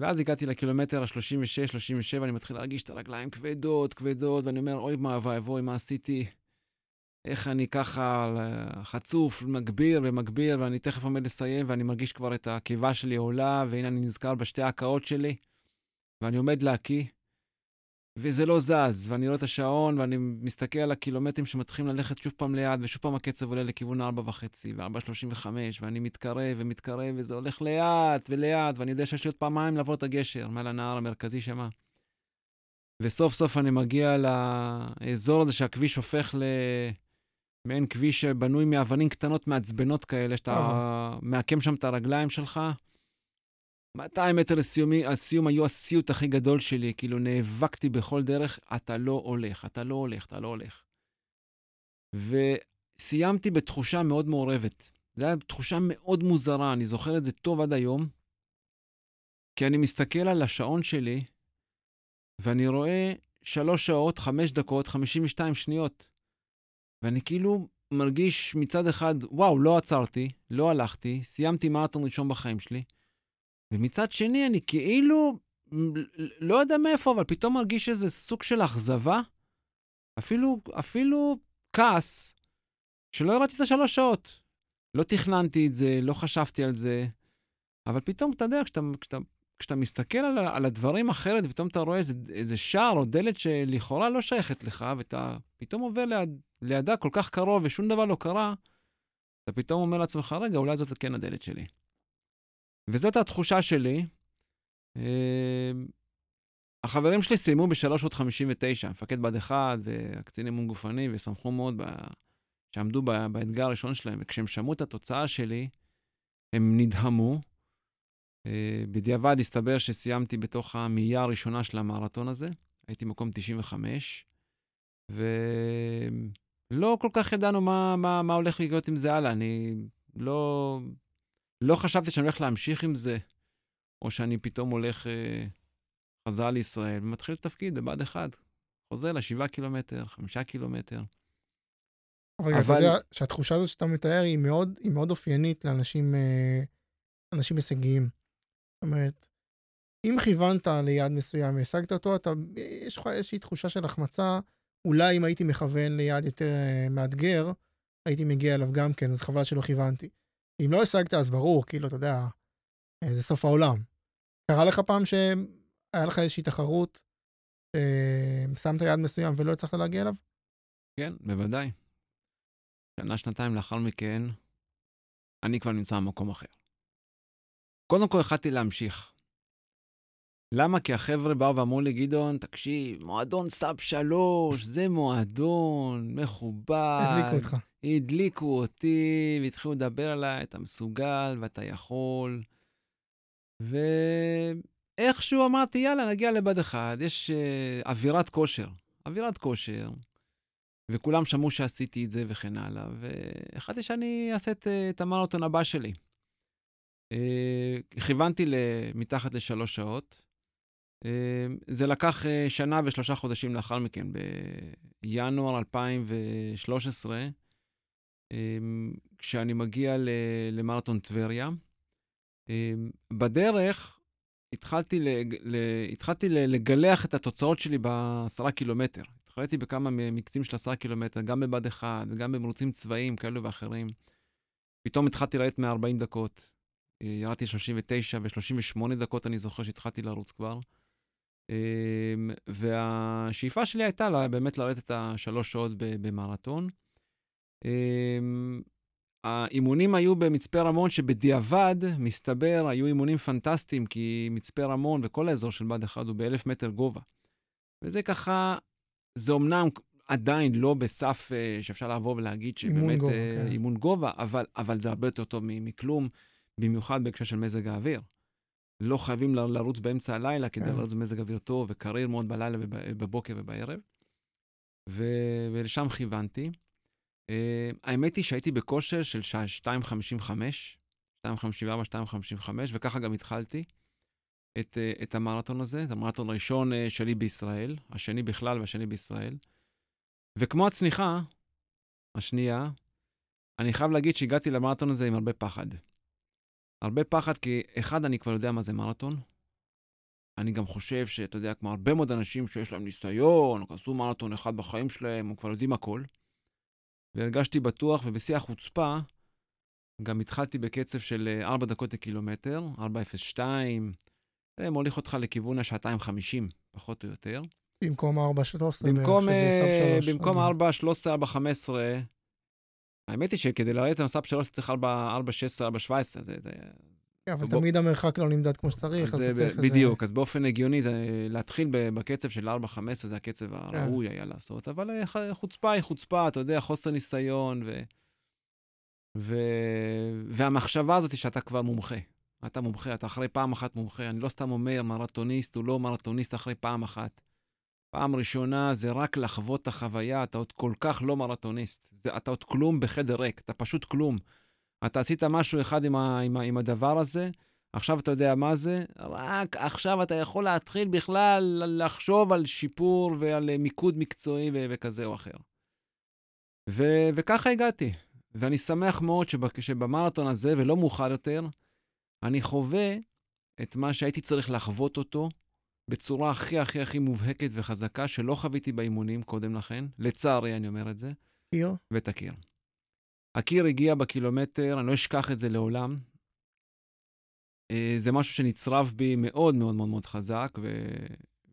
ואז הגעתי לקילומטר ה-36, 37, אני מתחיל להרגיש את הרגליים כבדות, כבדות, ואני אומר, אוי מה ואבוי, מה עשיתי? איך אני ככה חצוף, מגביר ומגביר, ואני תכף עומד לסיים, ואני מרגיש כבר את הקיבה שלי עולה, והנה אני נזכר בשתי ההקאות שלי, ואני עומד להקיא. וזה לא זז, ואני רואה את השעון, ואני מסתכל על הקילומטרים שמתחילים ללכת שוב פעם ליד, ושוב פעם הקצב עולה לכיוון 4.5 ו-4.35, ואני מתקרב ומתקרב, וזה הולך לאט ולאט, ואני יודע שיש לי עוד פעמיים לעבור את הגשר מעל הנהר המרכזי שמה. וסוף סוף אני מגיע לאזור הזה שהכביש הופך למעין כביש שבנוי מאבנים קטנות מעצבנות כאלה, שאתה מעקם שם את הרגליים שלך. 200 מטר לסיומי, הסיום היו הסיוט הכי גדול שלי, כאילו נאבקתי בכל דרך, אתה לא הולך, אתה לא הולך, אתה לא הולך. וסיימתי בתחושה מאוד מעורבת. זו הייתה תחושה מאוד מוזרה, אני זוכר את זה טוב עד היום, כי אני מסתכל על השעון שלי, ואני רואה שלוש שעות, חמש דקות, חמישים ושתיים שניות. ואני כאילו מרגיש מצד אחד, וואו, לא עצרתי, לא הלכתי, סיימתי מרתון ראשון בחיים שלי. ומצד שני, אני כאילו, לא יודע מאיפה, אבל פתאום מרגיש איזה סוג של אכזבה, אפילו, אפילו כעס, שלא ירדתי את השלוש שעות. לא תכננתי את זה, לא חשבתי על זה, אבל פתאום, אתה יודע, כשאתה, כשאתה, כשאתה מסתכל על, על הדברים אחרת, ופתאום אתה רואה איזה, איזה שער או דלת שלכאורה לא שייכת לך, ואתה פתאום עובר ליד, לידה כל כך קרוב ושום דבר לא קרה, אתה פתאום אומר לעצמך, רגע, אולי זאת כן הדלת שלי. וזאת התחושה שלי. אמ, החברים שלי סיימו ב-359, מפקד בה"ד 1 והקצין אמון גופני, ושמחו מאוד ב... שעמדו באתגר הראשון שלהם, וכשהם שמעו את התוצאה שלי, הם נדהמו. אה, בדיעבד הסתבר שסיימתי בתוך המאייה הראשונה של המרתון הזה, הייתי מקום 95, לא כל כך ידענו מה, מה, מה הולך להיות עם זה הלאה. אני לא, לא חשבתי שאני הולך להמשיך עם זה, או שאני פתאום הולך אה, חזרה לישראל ומתחיל תפקיד בבה"ד 1. חוזר לשבעה קילומטר, חמישה קילומטר. אבל, אבל... אתה יודע שהתחושה הזאת שאתה מתאר היא מאוד, היא מאוד אופיינית לאנשים אה, אנשים הישגיים. זאת אומרת, אם כיוונת ליעד מסוים והשגת אותו, אתה, יש לך איזושהי תחושה של החמצה. אולי אם הייתי מכוון ליעד יותר אה, מאתגר, הייתי מגיע אליו גם כן, אז חבל שלא כיוונתי. אם לא השגת, אז ברור, כאילו, אתה יודע, אה, זה סוף העולם. קרה לך פעם שהיה לך איזושהי תחרות, שמת יעד מסוים ולא הצלחת להגיע אליו? כן, בוודאי. שנה, שנתיים לאחר מכן, אני כבר נמצא במקום אחר. קודם כל החלטתי להמשיך. למה? כי החבר'ה באו ואמרו לי, גדעון, תקשיב, מועדון סאב שלוש, זה מועדון מכובד. הדליקו אותך. הדליקו אותי, והתחילו לדבר עליי, אתה מסוגל ואתה יכול. ואיכשהו אמרתי, יאללה, נגיע לבד אחד, יש uh, אווירת כושר. אווירת כושר. וכולם שמעו שעשיתי את זה וכן הלאה, והחלטתי שאני אעשה את, את המרתון הבא שלי. Uh, כיוונתי מתחת לשלוש שעות. Uh, זה לקח uh, שנה ושלושה חודשים לאחר מכן, בינואר 2013, uh, כשאני מגיע למרתון טבריה. Uh, בדרך התחלתי, לג, התחלתי לגלח את התוצאות שלי בעשרה קילומטר. התחלתי בכמה מקצים של עשרה קילומטר, גם בבה"ד 1 וגם במרוצים צבאיים כאלו ואחרים. פתאום התחלתי לרדת מ-40 דקות. אה, ירדתי ל-39 ו-38 דקות, אני זוכר שהתחלתי לרוץ כבר. אמ, והשאיפה שלי הייתה לה, באמת לרדת את השלוש שעות במרתון. אמ, האימונים היו במצפה רמון, שבדיעבד, מסתבר, היו אימונים פנטסטיים, כי מצפה רמון וכל האזור של בה"ד 1 הוא באלף מטר גובה. וזה ככה זה אומנם עדיין לא בסף uh, שאפשר לבוא ולהגיד שבאמת אימון גובה, uh, כן. אימון גובה אבל, אבל זה הרבה יותר טוב מכלום, במיוחד בהקשר של מזג האוויר. לא חייבים לרוץ באמצע הלילה כדי כן. לרוץ במזג אוויר טוב וקריר מאוד בלילה ובבוקר ובערב. ו... ולשם כיוונתי. Uh, האמת היא שהייתי בכושר של שעה 2.55, 2.54, 2.55, וככה גם התחלתי. את, אה, את המרתון הזה, את המרתון הראשון אה, שלי בישראל, השני בכלל והשני בישראל. וכמו הצניחה, השנייה, אני חייב להגיד שהגעתי למרתון הזה עם הרבה פחד. הרבה פחד כי, אחד, אני כבר יודע מה זה מרתון. אני גם חושב שאתה יודע, כמו הרבה מאוד אנשים שיש להם ניסיון, או עשו מרתון אחד בחיים שלהם, הם כבר יודעים הכל. והרגשתי בטוח, ובשיא החוצפה, גם התחלתי בקצב של 4 אה, דקות לקילומטר, 4.02, זה מוליך אותך לכיוון השעתיים חמישים, פחות או יותר. במקום 4.13, במקום, אה, במקום 4.13, 4.15, האמת היא שכדי לרדת עם סאב 3 צריך 4.16, 4.17, זה... כן, אבל. תמיד המרחק לא נמדד כמו שצריך, אז צריך... בדיוק, אז באופן הגיוני, להתחיל בקצב של 4.15 זה הקצב כן. הראוי היה לעשות, אבל אה, חוצפה היא חוצפה, אתה יודע, חוסר ניסיון, ו... ו... והמחשבה הזאת היא שאתה כבר מומחה. אתה מומחה, אתה אחרי פעם אחת מומחה. אני לא סתם אומר, מרתוניסט הוא לא מרתוניסט אחרי פעם אחת. פעם ראשונה זה רק לחוות את החוויה, אתה עוד כל כך לא מרתוניסט. זה, אתה עוד כלום בחדר ריק, אתה פשוט כלום. אתה עשית משהו אחד עם, ה, עם, ה, עם הדבר הזה, עכשיו אתה יודע מה זה, רק עכשיו אתה יכול להתחיל בכלל לחשוב על שיפור ועל מיקוד מקצועי ו- וכזה או אחר. ו- וככה הגעתי. ואני שמח מאוד שבמרתון הזה, ולא מאוחר יותר, אני חווה את מה שהייתי צריך לחוות אותו בצורה הכי הכי הכי מובהקת וחזקה, שלא חוויתי באימונים קודם לכן. לצערי, אני אומר את זה. קיר? ואת הקיר. הקיר הגיע בקילומטר, אני לא אשכח את זה לעולם. אה, זה משהו שנצרב בי מאוד מאוד מאוד מאוד חזק, ו...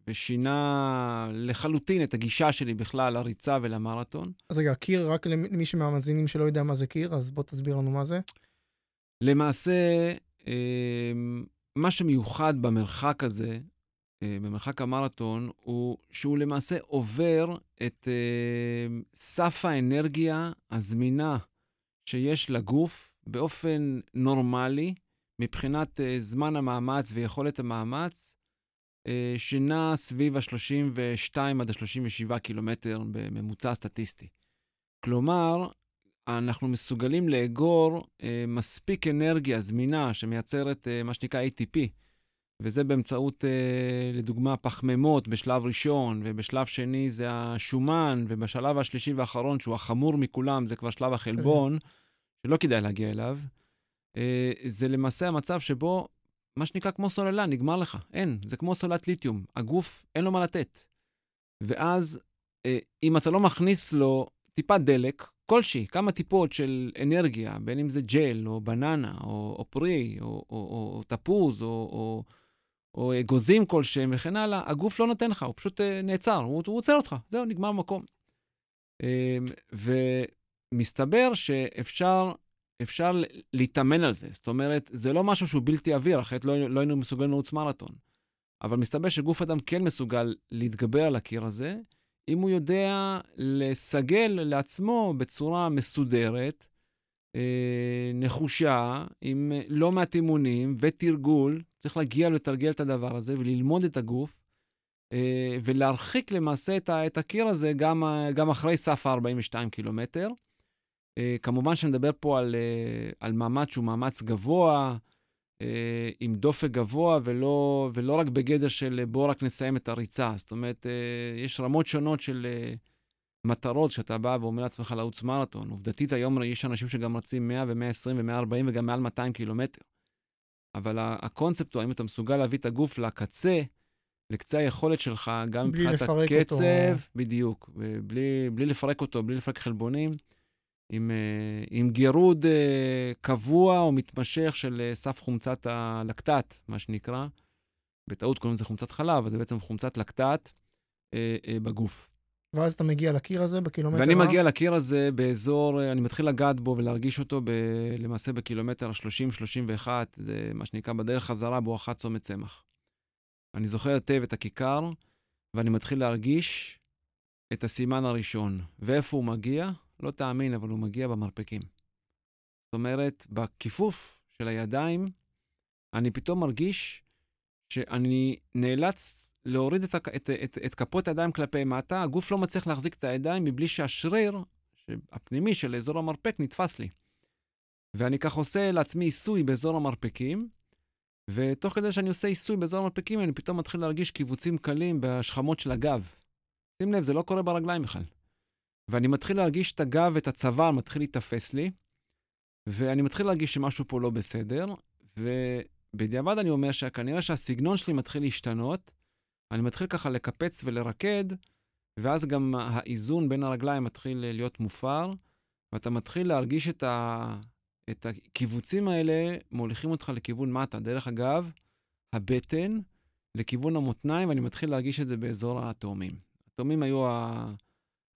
ושינה לחלוטין את הגישה שלי בכלל לריצה ולמרתון. אז רגע, קיר, רק למי שמהמאזינים שלא יודע מה זה קיר, אז בוא תסביר לנו מה זה. למעשה, אמ, מה שמיוחד במרחק הזה, אה, במרחק המרתון, הוא שהוא למעשה עובר את אמ, סף האנרגיה הזמינה שיש לגוף באופן נורמלי, מבחינת אה, זמן המאמץ ויכולת המאמץ, אה, שנע סביב ה-32 עד ה-37 קילומטר בממוצע סטטיסטי. כלומר, אנחנו מסוגלים לאגור אה, מספיק אנרגיה זמינה שמייצרת אה, מה שנקרא ATP, וזה באמצעות, אה, לדוגמה, פחמימות בשלב ראשון, ובשלב שני זה השומן, ובשלב השלישי והאחרון, שהוא החמור מכולם, זה כבר שלב החלבון, שלא כדאי להגיע אליו. אה, זה למעשה המצב שבו, מה שנקרא כמו סוללה, נגמר לך. אין, זה כמו סוללת ליתיום. הגוף, אין לו מה לתת. ואז, אה, אם אתה לא מכניס לו טיפת דלק, כלשהי, כמה טיפות של אנרגיה, בין אם זה ג'ל, או בננה, או, או פרי, או, או, או, או תפוז, או, או, או אגוזים כלשהם וכן הלאה, הגוף לא נותן לך, הוא פשוט uh, נעצר, הוא, עוצר אותך, זהו, נגמר המקום. Um, ומסתבר שאפשר אפשר להתאמן על זה. זאת אומרת, זה לא משהו שהוא בלתי עביר, אחרת לא, לא היינו מסוגלים לרוץ מרתון. אבל מסתבר שגוף אדם כן מסוגל להתגבר על הקיר הזה, אם הוא יודע לסגל לעצמו בצורה מסודרת, אה, נחושה, עם לא מעט אימונים ותרגול, צריך להגיע לתרגל את הדבר הזה וללמוד את הגוף, אה, ולהרחיק למעשה את, הקיר הזה גם, גם אחרי סף ה-42 קילומטר. אה, כמובן שאני מדבר פה על, אה, על מאמץ שהוא מאמץ גבוה, אה, עם דופק גבוה, ולא, ולא רק בגדר של בואו רק נסיים את הריצה. זאת אומרת, יש רמות שונות של מטרות שאתה בא ואומר לעצמך לעוץ מרתון. עובדתית, היום יש אנשים שגם רצים 100 ו-120 ו-140 וגם מעל 200 קילומטר. אבל הקונספט הוא האם אתה מסוגל להביא את הגוף לקצה, לקצה היכולת שלך, גם מבחינת הקצב, אותו. בדיוק, בלי, בלי לפרק אותו, בלי לפרק חלבונים. עם, אה, עם גירוד אה, קבוע או מתמשך של אה, סף חומצת הלקטט, מה שנקרא. בטעות קוראים לזה חומצת חלב, אבל זה בעצם חומצת לקטט בגוף. ואז אתה מגיע לקיר הזה בקילומטר? ואני מגיע לקיר הזה באזור, אני מתחיל לגעת בו ולהרגיש אותו ב, למעשה בקילומטר ה-30-31, זה מה שנקרא בדרך חזרה בואכה צומת צמח. אני זוכר היטב את הכיכר, ואני מתחיל להרגיש את הסימן הראשון. ואיפה הוא מגיע? לא תאמין, אבל הוא מגיע במרפקים. זאת אומרת, בכיפוף של הידיים, אני פתאום מרגיש שאני נאלץ להוריד את, את, את, את כפות הידיים כלפי מטה, הגוף לא מצליח להחזיק את הידיים מבלי שהשריר הפנימי של אזור המרפק נתפס לי. ואני כך עושה לעצמי עיסוי באזור המרפקים, ותוך כדי שאני עושה עיסוי באזור המרפקים, אני פתאום מתחיל להרגיש קיבוצים קלים בשכמות של הגב. שים לב, זה לא קורה ברגליים בכלל. ואני מתחיל להרגיש את הגב ואת הצוואר מתחיל להיתפס לי, ואני מתחיל להרגיש שמשהו פה לא בסדר, ובדיעבד אני אומר שכנראה שהסגנון שלי מתחיל להשתנות, אני מתחיל ככה לקפץ ולרקד, ואז גם האיזון בין הרגליים מתחיל להיות מופר, ואתה מתחיל להרגיש את, ה... את הקיבוצים האלה מוליכים אותך לכיוון מטה. דרך אגב, הבטן לכיוון המותניים, ואני מתחיל להרגיש את זה באזור התאומים. התאומים היו ה...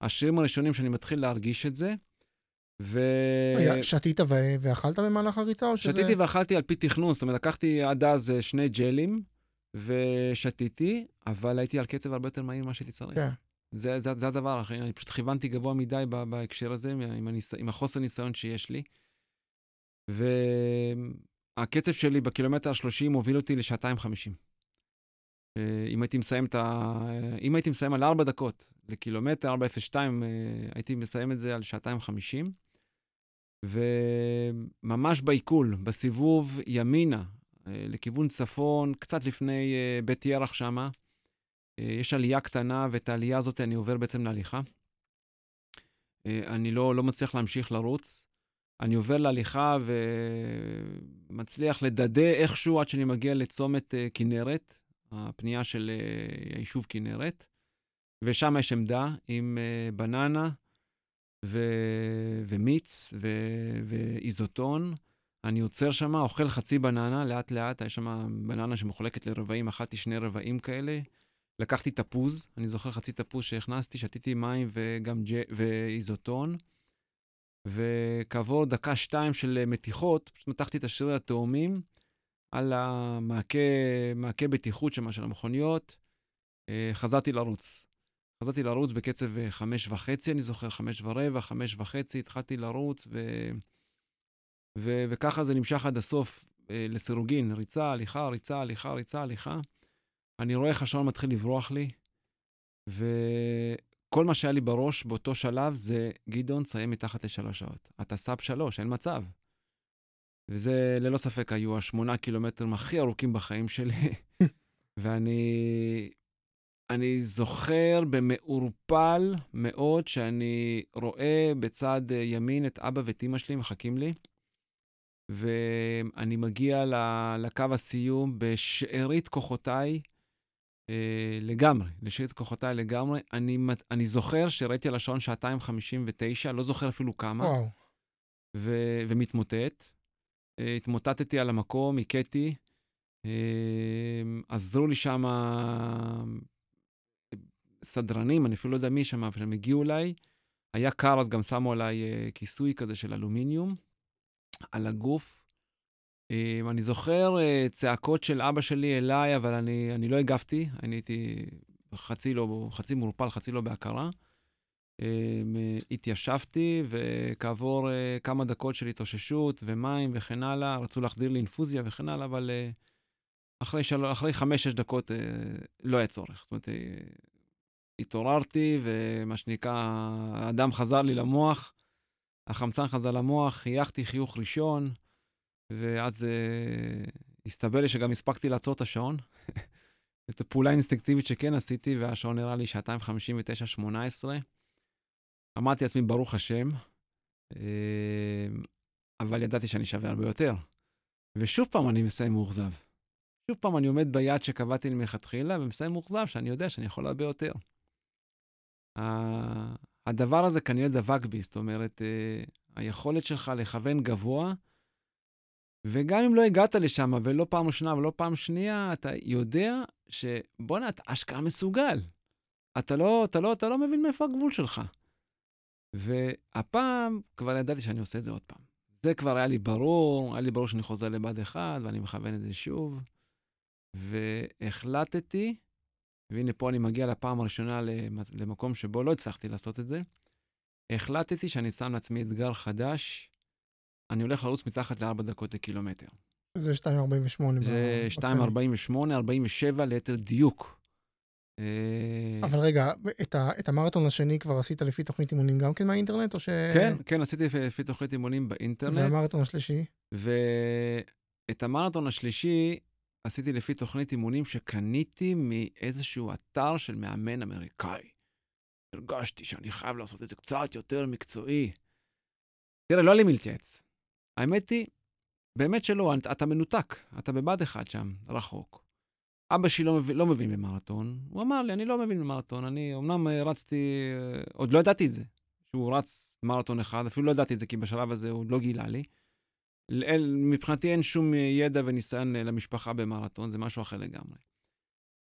השירים הראשונים שאני מתחיל להרגיש את זה. ו... שתית ו... ואכלת במהלך הריצה או שזה... שתיתי ואכלתי על פי תכנון, זאת אומרת, לקחתי עד אז אה, שני ג'לים ושתיתי, אבל הייתי על קצב הרבה יותר מהיר ממה שהייתי צריך. כן. זה, זה, זה הדבר, אחי, אני פשוט כיוונתי גבוה מדי בהקשר הזה, עם, הניס... עם החוסר ניסיון שיש לי. והקצב שלי בקילומטר ה-30 הוביל אותי לשעתיים חמישים. אם הייתי מסיים את ה... אם הייתי מסיים על 4 דקות לקילומטר, 4.02, אה, הייתי מסיים את זה על שעתיים 50. וממש בעיכול, בסיבוב ימינה, אה, לכיוון צפון, קצת לפני אה, בית ירח שמה, יש עלייה קטנה, ואת העלייה הזאת אני עובר בעצם להליכה. אני לא, לא מצליח להמשיך לרוץ. אני עובר להליכה ומצליח לדדה איכשהו עד שאני מגיע לצומת כנרת, הפנייה של היישוב כנרת, ושם יש עמדה עם בננה ו- ומיץ ו- ואיזוטון. אני עוצר שם, אוכל חצי בננה, לאט-לאט, יש שם בננה שמחולקת לרבעים, אחת שני רבעים כאלה. לקחתי תפוז, אני זוכר חצי תפוז שהכנסתי, שתיתי מים וגם ג' ואיזוטון. וכעבור דקה-שתיים של מתיחות, פשוט מתחתי את השריר התאומים. על המעקה בטיחות שם של המכוניות, אה, חזרתי לרוץ. חזרתי לרוץ בקצב אה, חמש וחצי, אני זוכר, חמש ורבע, חמש וחצי, התחלתי לרוץ, ו... ו... וככה זה נמשך עד הסוף אה, לסירוגין, ריצה, הליכה, ריצה, הליכה, ריצה, הליכה. אני רואה איך השעון מתחיל לברוח לי, כל מה שהיה לי בראש באותו שלב זה, גדעון, תסיים מתחת לשלוש שעות. אתה סאב שלוש, אין מצב. וזה ללא ספק היו השמונה קילומטרים הכי ארוכים בחיים שלי. ואני אני זוכר במעורפל מאוד שאני רואה בצד ימין את אבא ואת אימא שלי מחכים לי, ואני מגיע לקו הסיום בשארית כוחותיי אה, לגמרי, לשארית כוחותיי לגמרי. אני, אני זוכר שראיתי על השעון שעתיים חמישים ותשע, לא זוכר אפילו כמה. ו, ומתמוטט. אה, התמוטטתי על המקום, הכיתי. אה, עזרו לי שם סדרנים, אני אפילו לא יודע מי שם, אבל הם הגיעו אליי. היה קר, אז גם שמו עליי uh, כיסוי כזה של אלומיניום על הגוף. Um, אני זוכר uh, צעקות של אבא שלי אליי, אבל אני, אני לא הגבתי, אני הייתי חצי, לא, חצי מורפל, חצי לא בהכרה. Uh, התיישבתי, וכעבור uh, כמה דקות של התאוששות ומים וכן הלאה, רצו להחדיר לי אינפוזיה וכן הלאה, אבל uh, אחרי, של... אחרי חמש-שש דקות לא היה צורך. זאת אומרת, התעוררתי, ומה שנקרא, הדם חזר לי למוח, החמצן חזר למוח, חייכתי חיוך ראשון, ואז uh, הסתבר לי שגם הספקתי לעצור את השעון. את הפעולה האינסטינקטיבית שכן עשיתי, והשעון נראה לי שעתיים חמישים ותשע, שמונה עשרה. אמרתי לעצמי, ברוך השם, uh, אבל ידעתי שאני שווה הרבה יותר. ושוב פעם אני מסיים מאוכזב. שוב פעם אני עומד ביעד שקבעתי לי מלכתחילה, ומסיים מאוכזב שאני יודע שאני יכול הרבה יותר. הדבר הזה כנראה דבק בי, זאת אומרת, אה, היכולת שלך לכוון גבוה, וגם אם לא הגעת לשם, ולא פעם ראשונה ולא פעם שנייה, אתה יודע שבואנה, אתה אשכרה מסוגל. אתה לא, אתה, לא, אתה לא מבין מאיפה הגבול שלך. והפעם כבר ידעתי שאני עושה את זה עוד פעם. זה כבר היה לי ברור, היה לי ברור שאני חוזר לבד אחד, ואני מכוון את זה שוב. והחלטתי והנה פה אני מגיע לפעם הראשונה למקום שבו לא הצלחתי לעשות את זה. החלטתי שאני שם לעצמי אתגר חדש, אני הולך לרוץ מתחת ל-4 דקות לקילומטר. זה 2.48. זה 2.48, 47 ליתר דיוק. אה, אבל רגע, את, ה, את המרתון השני כבר עשית לפי תוכנית אימונים גם כן מהאינטרנט, או ש... כן, כן, עשיתי לפי, לפי תוכנית אימונים באינטרנט. והמרתון השלישי? ואת המרתון השלישי עשיתי לפי תוכנית אימונים שקניתי מאיזשהו אתר של מאמן אמריקאי. הרגשתי שאני חייב לעשות את זה קצת יותר מקצועי. תראה, לא היה לי מי להתייעץ. האמת היא, באמת שלא, אתה מנותק, אתה בבד אחד שם, רחוק. אבא שלי לא מבין, לא מבין במרתון, הוא אמר לי, אני לא מבין במרתון, אני אומנם אה, רצתי, אה, עוד לא ידעתי את זה, שהוא רץ מרתון אחד, אפילו לא ידעתי את זה, כי בשלב הזה הוא לא גילה לי. מבחינתי אין שום ידע וניסיון למשפחה במרתון, זה משהו אחר לגמרי.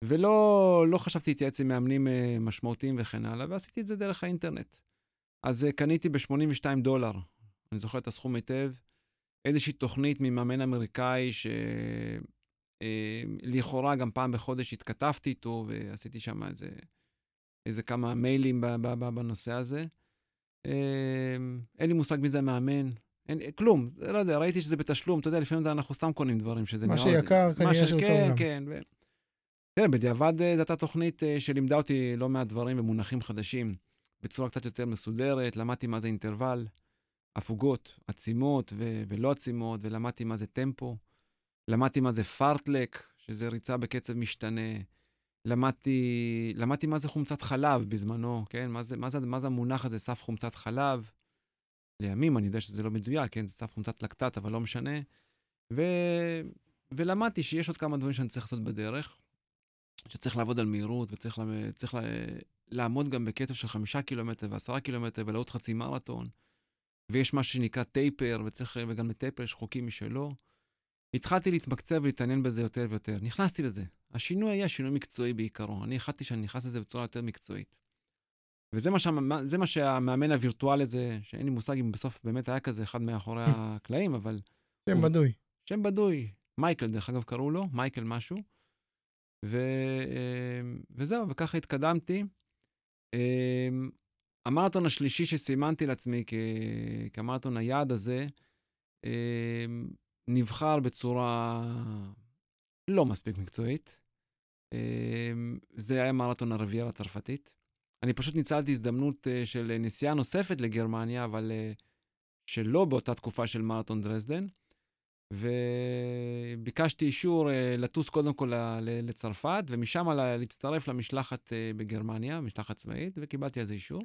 ולא לא חשבתי להתייעץ עם מאמנים אה, משמעותיים וכן הלאה, ועשיתי את זה דרך האינטרנט. אז אה, קניתי ב-82 דולר, אני זוכר את הסכום היטב, איזושהי תוכנית ממאמן אמריקאי שלכאורה אה, גם פעם בחודש התכתבתי איתו ועשיתי שם איזה, איזה כמה מיילים בנושא הזה. אין לי מושג מי זה המאמן, אין, כלום, לא יודע, ראיתי שזה בתשלום, אתה יודע, לפעמים אנחנו סתם קונים דברים שזה מה מאוד... מה שיקר, כנראה שהוא טוב כן, גם. כן, כן. תראה, בדיעבד אה, זו הייתה תוכנית אה, שלימדה אותי לא מעט דברים ומונחים חדשים, בצורה קצת יותר מסודרת, למדתי מה זה אינטרוול, הפוגות, עצימות ו- ולא עצימות, ולמדתי מה זה טמפו, למדתי מה זה פארטלק, שזה ריצה בקצב משתנה, למדתי, למדתי מה זה חומצת חלב בזמנו, כן? מה זה, מה זה, מה זה המונח הזה, סף חומצת חלב. לימים, אני יודע שזה לא מדויק, כן, זה סף חומצת לקטט, אבל לא משנה. ו... ולמדתי שיש עוד כמה דברים שאני צריך לעשות בדרך, שצריך לעבוד על מהירות וצריך לה... צריך לה... לעמוד גם בקצב של חמישה קילומטר ועשרה קילומטר ולעוד חצי מרתון. ויש מה שנקרא טייפר, וצריך, וגם לטייפר יש חוקים משלו. התחלתי להתמקצע ולהתעניין בזה יותר ויותר. נכנסתי לזה. השינוי היה שינוי מקצועי בעיקרו. אני החלטתי שאני נכנס לזה בצורה יותר מקצועית. וזה מה, שהמ... מה שהמאמן הווירטואלי הזה, שאין לי מושג אם בסוף באמת היה כזה אחד מאחורי הקלעים, אבל... שם הוא... בדוי. שם בדוי. מייקל, דרך אגב, קראו לו, מייקל משהו. ו... אמ, וזהו, וככה התקדמתי. אמ, המרתון השלישי שסימנתי לעצמי כ... כמרתון היעד הזה, אמ, נבחר בצורה לא מספיק מקצועית. זה היה מרתון הרביעייה הצרפתית. אני פשוט ניצלתי הזדמנות uh, של נסיעה נוספת לגרמניה, אבל uh, שלא באותה תקופה של מרתון דרזדן. וביקשתי אישור לטוס קודם כל לצרפת, ומשם להצטרף למשלחת בגרמניה, משלחת צבאית, וקיבלתי על זה אישור.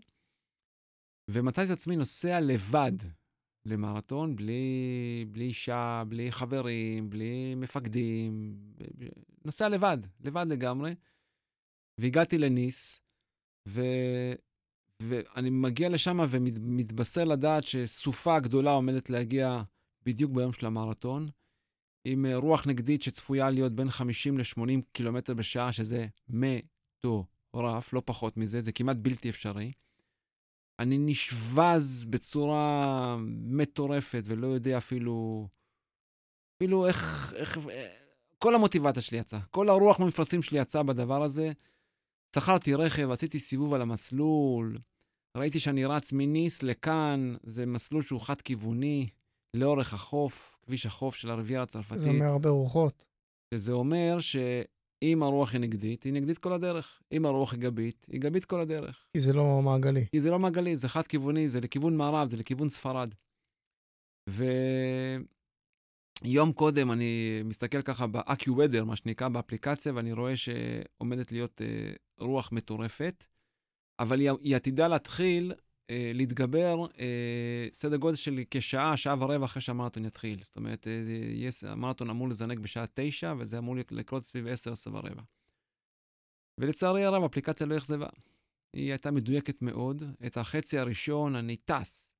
ומצאתי את עצמי נוסע לבד למרתון, בלי, בלי אישה, בלי חברים, בלי מפקדים, נוסע לבד, לבד לגמרי. והגעתי לניס, ו... ואני מגיע לשם ומתבשר לדעת שסופה גדולה עומדת להגיע בדיוק ביום של המרתון, עם רוח נגדית שצפויה להיות בין 50 ל-80 קילומטר בשעה, שזה מטורף, לא פחות מזה, זה כמעט בלתי אפשרי. אני נשבז בצורה מטורפת ולא יודע אפילו, אפילו איך, איך, כל המוטיבציה שלי יצאה, כל הרוח מהמפרשים שלי יצאה בדבר הזה. שכרתי רכב, עשיתי סיבוב על המסלול, ראיתי שאני רץ מניס לכאן, זה מסלול שהוא חד-כיווני, לאורך החוף, כביש החוף של הרביעייה הצרפתית. זה אומר הרבה רוחות. שזה אומר שאם הרוח היא נגדית, היא נגדית כל הדרך. אם הרוח היא גבית, היא גבית כל הדרך. כי זה לא מעגלי. כי זה לא מעגלי, זה חד-כיווני, זה לכיוון מערב, זה לכיוון ספרד. ויום קודם אני מסתכל ככה ב-AccuWeather, מה שנקרא, באפליקציה, ואני רואה שעומדת להיות אה, רוח מטורפת, אבל היא, היא עתידה להתחיל אה, להתגבר אה, סדר גודל של כשעה, שעה ורבע אחרי שהמרתון יתחיל. זאת אומרת, אה, יש, המרתון אמור לזנק בשעה תשע, וזה אמור לקרות סביב עשר, עשר ורבע. ולצערי הרב, האפליקציה לא אכזבה. היא הייתה מדויקת מאוד. את החצי הראשון אני טס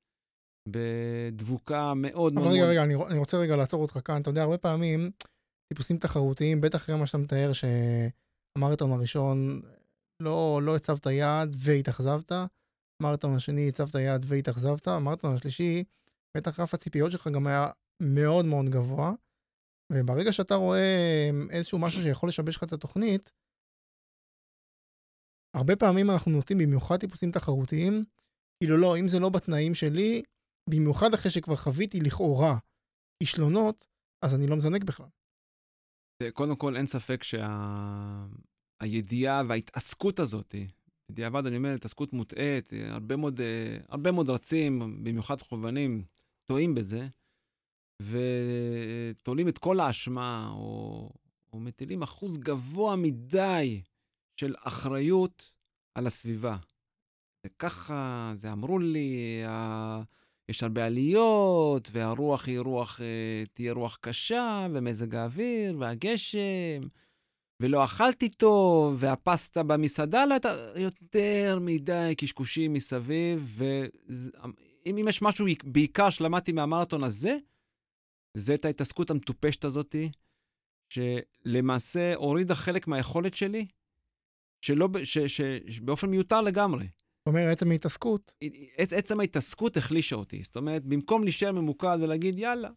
בדבוקה מאוד מאוד... אבל רגע, רגע, אני, אני רוצה רגע לעצור אותך כאן. אתה יודע, הרבה פעמים טיפוסים תחרותיים, בטח אחרי מה שאתה מתאר, שהמרתון הראשון לא, לא הצבת יעד והתאכזבת, המרתון השני הצבת יעד והתאכזבת, המרתון השלישי, בטח רף הציפיות שלך גם היה מאוד מאוד גבוה, וברגע שאתה רואה איזשהו משהו שיכול לשבש לך את התוכנית, הרבה פעמים אנחנו נוטים, במיוחד טיפוסים תחרותיים, כאילו לא, אם זה לא בתנאים שלי, במיוחד אחרי שכבר חוויתי לכאורה כישלונות, אז אני לא מזנק בכלל. קודם כל, אין ספק שהידיעה שה... וההתעסקות הזאת בדיעבד אני אומר, התעסקות מוטעית, הרבה מאוד, אה, הרבה מאוד רצים, במיוחד חובנים, טועים בזה, ותולים את כל האשמה, או, או מטילים אחוז גבוה מדי של אחריות על הסביבה. וככה, זה אמרו לי, ה... יש הרבה עליות, והרוח היא רוח, אה, תהיה רוח קשה, ומזג האוויר, והגשם. ולא אכלתי טוב, והפסטה במסעדה לא הייתה יותר מדי קשקושים מסביב, ואם יש משהו בעיקר שלמדתי מהמרתון הזה, זה את ההתעסקות המטופשת הזאתי, שלמעשה הורידה חלק מהיכולת שלי, שלא, ש, ש, ש, באופן מיותר לגמרי. זאת אומרת, עצם ההתעסקות. עצם ההתעסקות החלישה אותי. זאת אומרת, במקום להישאר ממוקד ולהגיד, יאללה,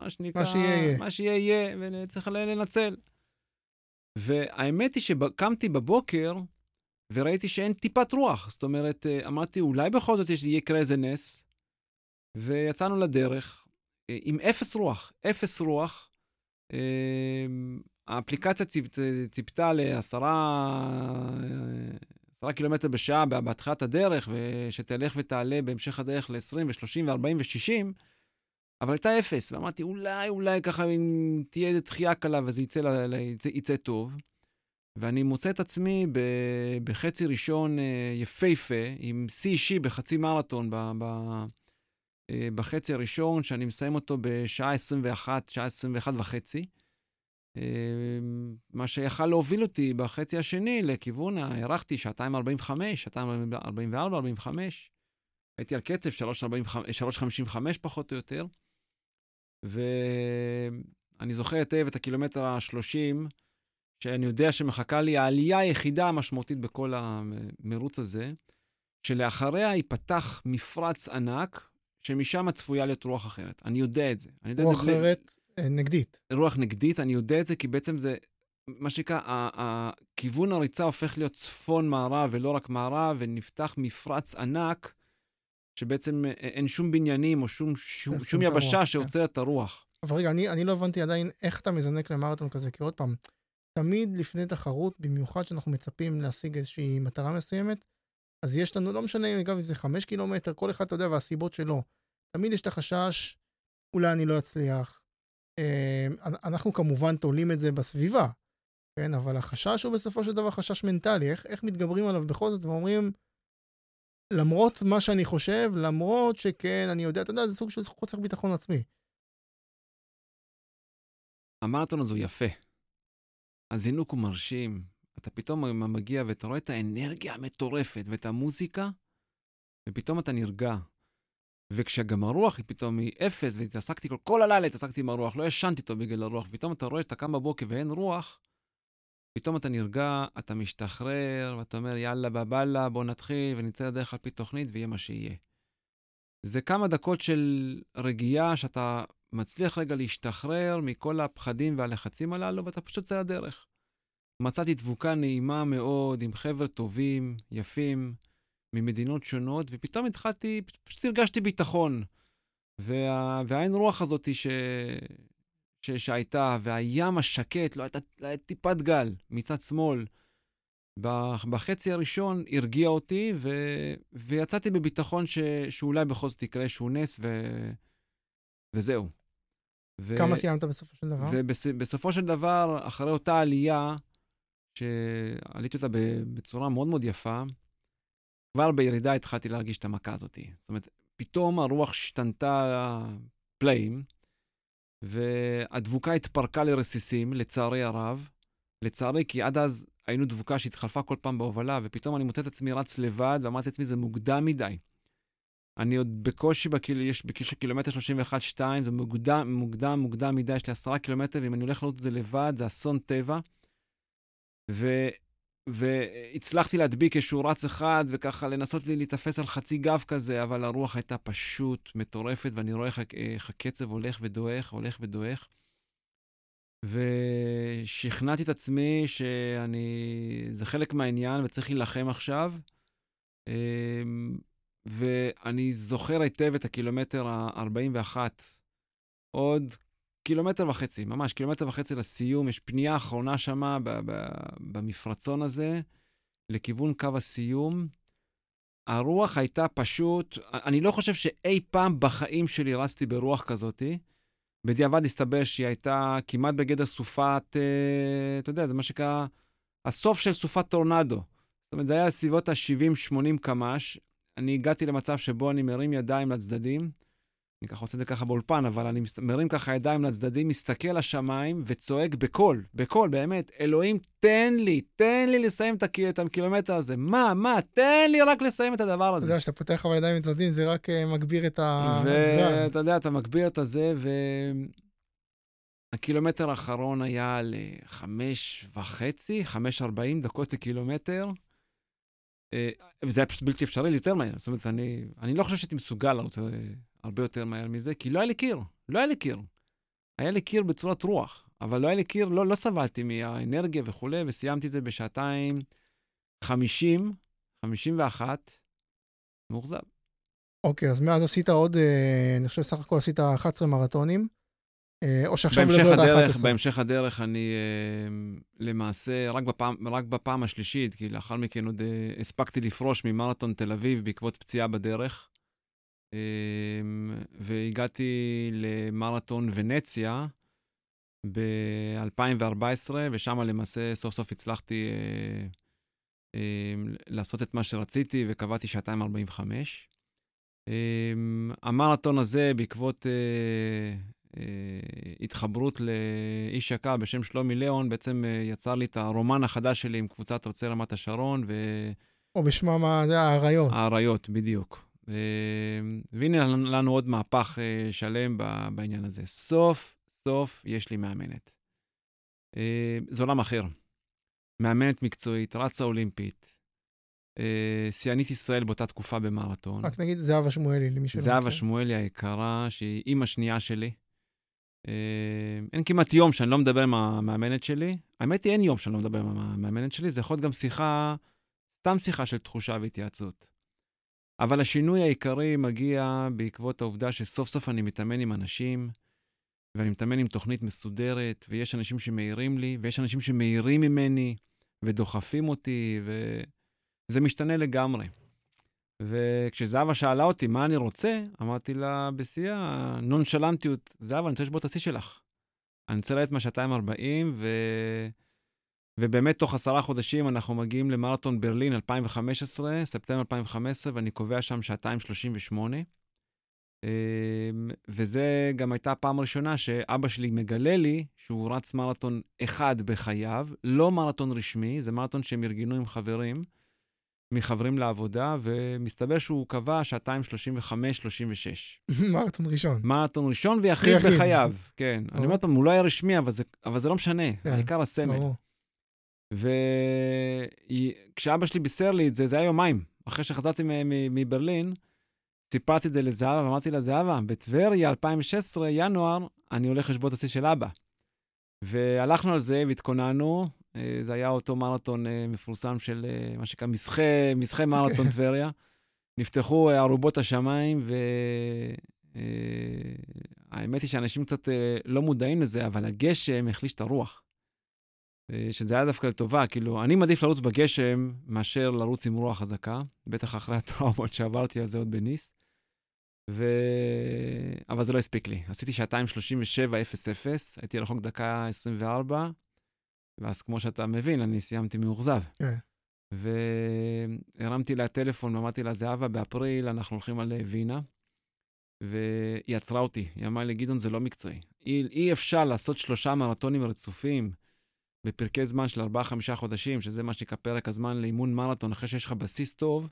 מה שנקרא, מה שיהיה יהיה, מה שיהיה יהיה, וצריך לנצל. והאמת היא שקמתי בבוקר וראיתי שאין טיפת רוח. זאת אומרת, אה, אמרתי, אולי בכל זאת יקרה איזה נס, ויצאנו לדרך אה, עם אפס רוח, אפס רוח. אה, האפליקציה ציפ, ציפתה לעשרה עשרה קילומטר בשעה בהתחלת הדרך, ושתלך ותעלה בהמשך הדרך ל-20 ו-30 ו-40 ו-60, אבל הייתה אפס, ואמרתי, אולי, אולי ככה, אם תהיה איזו דחייה קלה וזה יצא, יצא, יצא טוב. ואני מוצא את עצמי ב, בחצי ראשון אה, יפהפה, עם שיא אישי בחצי מרתון ב, ב, אה, בחצי הראשון, שאני מסיים אותו בשעה 21, שעה 21 וחצי. אה, מה שיכל להוביל אותי בחצי השני לכיוון, הערכתי שעתיים 45, שעתיים 44, 45. הייתי על קצב 3.55 פחות או יותר. ואני זוכר היטב את הקילומטר ה-30, שאני יודע שמחכה לי העלייה היחידה המשמעותית בכל המרוץ הזה, שלאחריה ייפתח מפרץ ענק, שמשם צפויה להיות רוח אחרת. אני יודע את זה. יודע רוח את זה אחרת בלי... נגדית. רוח נגדית, אני יודע את זה כי בעצם זה, מה שנקרא, כיוון הריצה הופך להיות צפון-מערב ולא רק מערב, ונפתח מפרץ ענק. שבעצם אה, אין שום בניינים או שום, שום, שום יבשה כן. שעוצרת את הרוח. אבל רגע, אני, אני לא הבנתי עדיין איך אתה מזנק למרתון כזה, כי עוד פעם, תמיד לפני תחרות, במיוחד שאנחנו מצפים להשיג איזושהי מטרה מסוימת, אז יש לנו, לא משנה, אגב, אם זה חמש קילומטר, כל אחד, אתה יודע, והסיבות שלו. תמיד יש את החשש, אולי אני לא אצליח. אה, אנחנו כמובן תולים את זה בסביבה, כן? אבל החשש הוא בסופו של דבר חשש מנטלי. איך, איך מתגברים עליו בכל זאת ואומרים, למרות מה שאני חושב, למרות שכן, אני יודע, אתה יודע, זה סוג של חוסר ביטחון עצמי. המרתון הזה הוא יפה. הזינוק הוא מרשים. אתה פתאום מגיע ואתה רואה את האנרגיה המטורפת ואת המוזיקה, ופתאום אתה נרגע. וכשגם הרוח היא פתאום היא אפס, והתעסקתי כל, כל הלילה התעסקתי עם הרוח, לא ישנתי אותו בגלל הרוח, פתאום אתה רואה שאתה קם בבוקר ואין רוח, פתאום אתה נרגע, אתה משתחרר, ואתה אומר, יאללה, בבאללה, בוא נתחיל ונצא לדרך על פי תוכנית ויהיה מה שיהיה. זה כמה דקות של רגיעה שאתה מצליח רגע להשתחרר מכל הפחדים והלחצים הללו, ואתה פשוט יוצא לדרך. מצאתי דבוקה נעימה מאוד עם חבר'ה טובים, יפים, ממדינות שונות, ופתאום התחלתי, פשוט הרגשתי ביטחון. וה, והעין רוח הזאת ש, ש, שהייתה, והים השקט, לא הייתה, לא הייתה טיפת גל מצד שמאל. בחצי הראשון הרגיע אותי, ו, ויצאתי בביטחון ש, שאולי בכל זאת יקרה איזשהו נס, ו, וזהו. ו... כמה סיימת בסופו של דבר? ובסופו של דבר, אחרי אותה עלייה, שעליתי אותה בצורה מאוד מאוד יפה, כבר בירידה התחלתי להרגיש את המכה הזאת. זאת אומרת, פתאום הרוח השתנתה פלאים, והדבוקה התפרקה לרסיסים, לצערי הרב. לצערי, כי עד אז היינו דבוקה שהתחלפה כל פעם בהובלה, ופתאום אני מוצא את עצמי רץ לבד, ואמרתי לעצמי, זה מוקדם מדי. אני עוד בקושי, בקיל, יש בקשר קילומטר 31-2, זה מוקדם, מוקדם, מוקדם מדי, יש לי עשרה קילומטר, ואם אני הולך לעלות את זה לבד, זה אסון טבע. ו... והצלחתי להדביק איזשהו רץ אחד, וככה לנסות לי להתאפס על חצי גב כזה, אבל הרוח הייתה פשוט מטורפת, ואני רואה איך הקצב הולך ודועך, הולך ודועך. ושכנעתי את עצמי שאני... זה חלק מהעניין וצריך להילחם עכשיו. אמ, ואני זוכר היטב את הקילומטר ה-41. עוד קילומטר וחצי, ממש קילומטר וחצי לסיום, יש פנייה אחרונה שמה במפרצון הזה, לכיוון קו הסיום. הרוח הייתה פשוט, אני לא חושב שאי פעם בחיים שלי רצתי ברוח כזאתי. בדיעבד הסתבר שהיא הייתה כמעט בגדר סופת, אה, אתה יודע, זה מה שנקרא הסוף של סופת טורנדו. זאת אומרת, זה היה סביבות ה-70-80 קמ"ש. אני הגעתי למצב שבו אני מרים ידיים לצדדים. אני ככה עושה את זה ככה באולפן, אבל אני מרים ככה ידיים לצדדים, מסתכל לשמיים וצועק בקול, בקול, באמת, אלוהים, תן לי, תן לי לסיים את הקילומטר הזה. מה, מה, תן לי רק לסיים את הדבר הזה. אתה יודע, כשאתה פותח אבל ידיים לצדדים, זה רק uh, מגביר את ה... ואתה יודע, אתה מגביר את הזה, והקילומטר האחרון היה לחמש וחצי, חמש ארבעים דקות לקילומטר. אה, וזה היה פשוט בלתי אפשרי יותר מהר. זאת אומרת, אני, אני לא חושב שהייתי מסוגל לרוץ הרבה יותר מהר מזה, כי לא היה לי קיר, לא היה לי קיר. היה לי קיר בצורת רוח, אבל לא היה לי קיר, לא, לא סבלתי מהאנרגיה וכולי, וסיימתי את זה בשעתיים 50, 51, מאוכזב. אוקיי, אז מאז עשית עוד, אה, אני חושב סך הכל עשית 11 מרתונים. אה, או שעכשיו בהמשך הדרך, בהמשך הדרך אני אה, למעשה, רק בפעם, רק בפעם השלישית, כי לאחר מכן עוד הספקתי לפרוש ממרתון תל אביב בעקבות פציעה בדרך. והגעתי למרתון ונציה ב-2014, ושם למעשה סוף סוף הצלחתי לעשות את מה שרציתי, וקבעתי שעתיים 45. המרתון הזה, בעקבות אה, התחברות לאיש יקר בשם שלומי ליאון, בעצם אה, יצר לי את הרומן החדש שלי עם קבוצת ארצי רמת השרון. ו... או בשמם, זה האריות. האריות, בדיוק. ו... והנה לנו עוד מהפך אה, שלם בעניין הזה. סוף סוף יש לי מאמנת. זה עולם אחר. מאמנת מקצועית, רצה אולימפית, שיאנית ישראל באותה תקופה במרתון. רק נגיד זהבה שמואלי, למי שלא מכיר. זהבה שמואלי היקרה, שהיא אימא שנייה שלי. אין כמעט יום שאני לא מדבר עם המאמנת שלי. האמת היא, אין יום שאני לא מדבר עם המאמנת שלי, זה יכול להיות גם שיחה, סתם שיחה של תחושה והתייעצות. אבל השינוי העיקרי מגיע בעקבות העובדה שסוף סוף אני מתאמן עם אנשים, ואני מתאמן עם תוכנית מסודרת, ויש אנשים שמעירים לי, ויש אנשים שמעירים ממני, ודוחפים אותי, וזה משתנה לגמרי. וכשזהבה שאלה אותי מה אני רוצה, אמרתי לה בשיא הנונשלנטיות, זהבה, אני רוצה לשבור את השיא שלך. אני רוצה לרדת מהשעתיים 40, ו... ובאמת תוך עשרה חודשים אנחנו מגיעים למרתון ברלין 2015, ספטמבר 2015, ואני קובע שם שעתיים 38. אמ, וזה גם הייתה הפעם הראשונה שאבא שלי מגלה לי שהוא רץ מרתון אחד בחייו, לא מרתון רשמי, זה מרתון שהם ארגנו עם חברים, מחברים לעבודה, ומסתבר שהוא קבע שעתיים 35-36. מרתון ראשון. מרתון ראשון ויחיד בחייו, כן. אני אומר, הוא לא היה רשמי, אבל זה, אבל זה לא משנה, כן, העיקר הסמל. וכשאבא שלי בישר לי את זה, זה היה יומיים. אחרי שחזרתי מברלין, סיפרתי את זה לזהבה, ואמרתי לה, זהבה, בטבריה, 2016, ינואר, אני הולך לשבות השיא של אבא. והלכנו על זה והתכוננו. אה, זה היה אותו מרתון אה, מפורסם של אה, מה שנקרא מסחי, מסחי מרתון טבריה. נפתחו ארובות השמיים, והאמת היא שאנשים קצת לא מודעים לזה, אבל הגשם החליש את הרוח. שזה היה דווקא לטובה, כאילו, אני מעדיף לרוץ בגשם מאשר לרוץ עם רוח חזקה, בטח אחרי הטראומות שעברתי על זה עוד בניס. ו... אבל זה לא הספיק לי. עשיתי שעתיים 37.00, הייתי רחוק דקה 24, ואז כמו שאתה מבין, אני סיימתי מאוכזב. כן. והרמתי לה טלפון ואמרתי לה, זהבה, באפריל אנחנו הולכים על וינה. והיא עצרה אותי, היא אמרה לי, גדעון, זה לא מקצועי. אי, אי אפשר לעשות שלושה מרתונים רצופים בפרקי זמן של 4-5 חודשים, שזה מה שנקרא פרק הזמן לאימון מרתון, אחרי שיש לך בסיס טוב,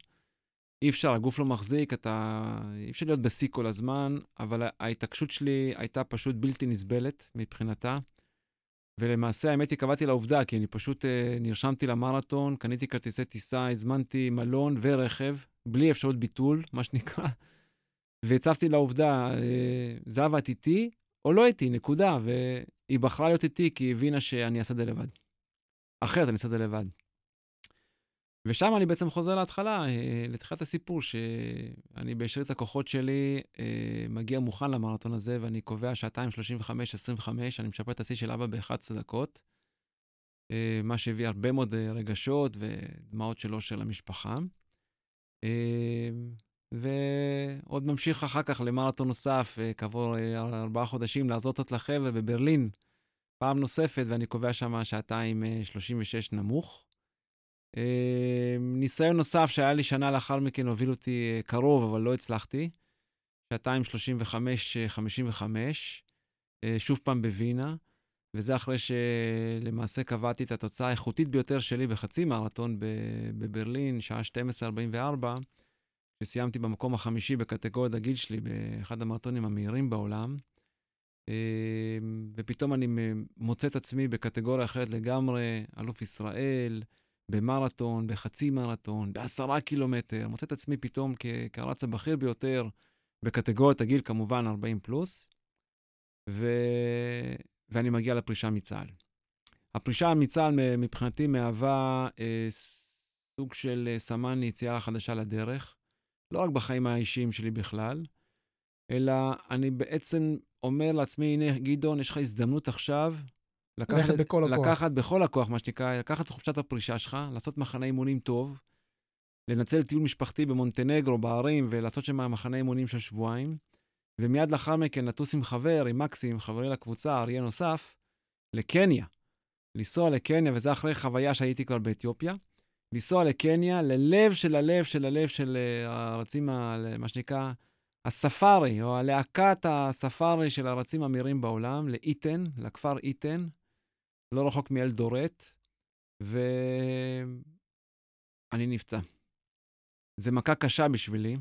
אי אפשר, הגוף לא מחזיק, אתה... אי אפשר להיות בשיא כל הזמן, אבל ההתעקשות שלי הייתה פשוט בלתי נסבלת מבחינתה. ולמעשה, האמת היא, קבעתי לעובדה, כי אני פשוט אה, נרשמתי למרתון, קניתי כרטיסי טיסה, הזמנתי מלון ורכב, בלי אפשרות ביטול, מה שנקרא, והצבתי לעובדה, אה, זהבה, את איתי או לא איתי, נקודה. והיא בחרה להיות איתי כי היא הבינה שאני אעשה את זה לבד. אחרת אני אעשה את זה לבד. ושם אני בעצם חוזר להתחלה, אה, לתחילת הסיפור, שאני בשארית הכוחות שלי אה, מגיע מוכן למרתון הזה, ואני קובע שעתיים 35-25, אני משפר את השיא של אבא ב-11 דקות, אה, מה שהביא הרבה מאוד רגשות ודמעות של המשפחה. ועוד ממשיך אחר כך למרתון נוסף, כעבור ארבעה חודשים, לעזור קצת לחבר'ה בברלין, פעם נוספת, ואני קובע שם שעתיים 36 נמוך. אמ, ניסיון נוסף שהיה לי שנה לאחר מכן הוביל אותי אה, קרוב, אבל לא הצלחתי. שעתיים 35-55, אה, שוב פעם בווינה, וזה אחרי שלמעשה קבעתי את התוצאה האיכותית ביותר שלי בחצי מרתון בברלין, שעה 12:44, שסיימתי במקום החמישי בקטגוריית הגיל שלי, באחד המרתונים המהירים בעולם. אמ, ופתאום אני מוצא את עצמי בקטגוריה אחרת לגמרי, אלוף ישראל, במרתון, בחצי מרתון, בעשרה קילומטר, מוצא את עצמי פתאום כרץ הבכיר ביותר בקטגוריית הגיל, כמובן 40 פלוס, ו... ואני מגיע לפרישה מצה"ל. הפרישה מצה"ל מבחינתי מהווה אה, סוג של אה, סמן ליציאה חדשה לדרך, לא רק בחיים האישיים שלי בכלל, אלא אני בעצם אומר לעצמי, הנה, גדעון, יש לך הזדמנות עכשיו לקחת בכל הכוח. לקחת בכל הכוח, מה שנקרא, לקחת את חופשת הפרישה שלך, לעשות מחנה אימונים טוב, לנצל טיול משפחתי במונטנגרו, בערים, ולעשות שם מחנה אימונים של שבועיים, ומיד לאחר מכן לטוס עם חבר, עם מקסים, חברי לקבוצה, אריה נוסף, לקניה. לנסוע לקניה, וזה אחרי חוויה שהייתי כבר באתיופיה. לנסוע לקניה, ללב של הלב של הלב של אה, הרצים, מה שנקרא, הספארי, או הלהקת הספארי של הרצים המהירים בעולם, לאיתן, לכפר איתן, לא רחוק מאלדורט, ואני נפצע. זה מכה קשה בשבילי.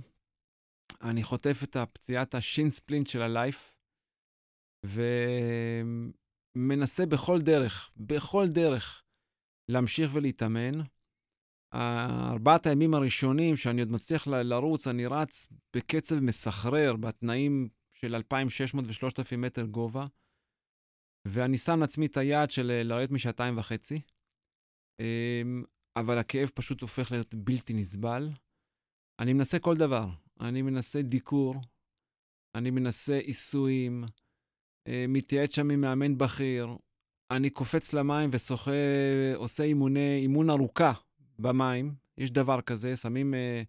אני חוטף את הפציעת השין-ספלינט של הלייף, ומנסה בכל דרך, בכל דרך, להמשיך ולהתאמן. ארבעת הימים הראשונים שאני עוד מצליח לרוץ, אני רץ בקצב מסחרר, בתנאים של 2,600 ו-3,000 מטר גובה. ואני שם לעצמי את היעד של אה, לרדת משעתיים וחצי, אמ, אבל הכאב פשוט הופך להיות בלתי נסבל. אני מנסה כל דבר. אני מנסה דיקור, אני מנסה עיסויים, אה, מתייעץ שם עם מאמן בכיר, אני קופץ למים ושוחה, עושה אימוני, אימון ארוכה במים. יש דבר כזה, שמים uh,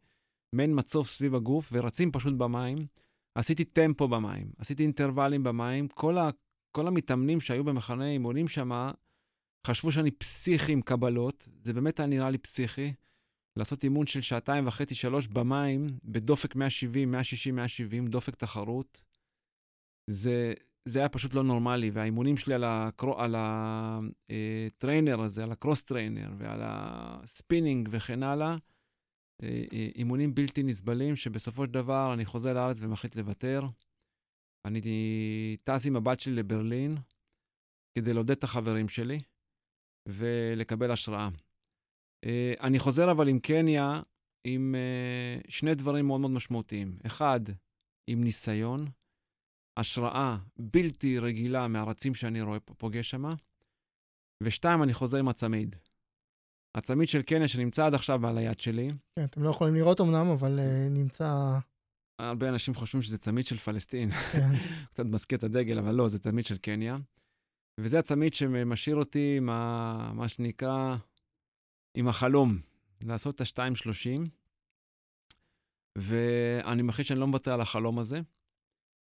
מעין מצוף סביב הגוף, ורצים פשוט במים. עשיתי טמפו במים, עשיתי אינטרוולים במים. כל, ה, כל המתאמנים שהיו במחנה אימונים שם, חשבו שאני פסיכי עם קבלות. זה באמת היה נראה לי פסיכי. לעשות אימון של שעתיים וחצי, שלוש במים, בדופק 170, 160, 170, דופק תחרות. זה, זה היה פשוט לא נורמלי, והאימונים שלי על, ה cro, על ה trainer אה, הזה, על ה cross trainer ועל הספינינג וכן הלאה, אה, אה, אימונים בלתי נסבלים, שבסופו של דבר אני חוזר לארץ ומחליט לוותר. אני טס עם הבת שלי לברלין כדי לעודד את החברים שלי ולקבל השראה. אני חוזר אבל עם קניה עם שני דברים מאוד מאוד משמעותיים. אחד, עם ניסיון. השראה בלתי רגילה מהרצים שאני רואה, פוגש שם. ושתיים, אני חוזר עם הצמיד. הצמיד של קניה שנמצא עד עכשיו על היד שלי. כן, אתם לא יכולים לראות אמנם, אבל uh, נמצא... הרבה אנשים חושבים שזה צמיד של פלסטין. כן. קצת מזכיר את הדגל, אבל לא, זה צמיד של קניה. וזה הצמיד שמשאיר אותי עם ה... מה שנקרא, עם החלום, לעשות את ה-2.30. ואני מחליט שאני לא מוותר על החלום הזה.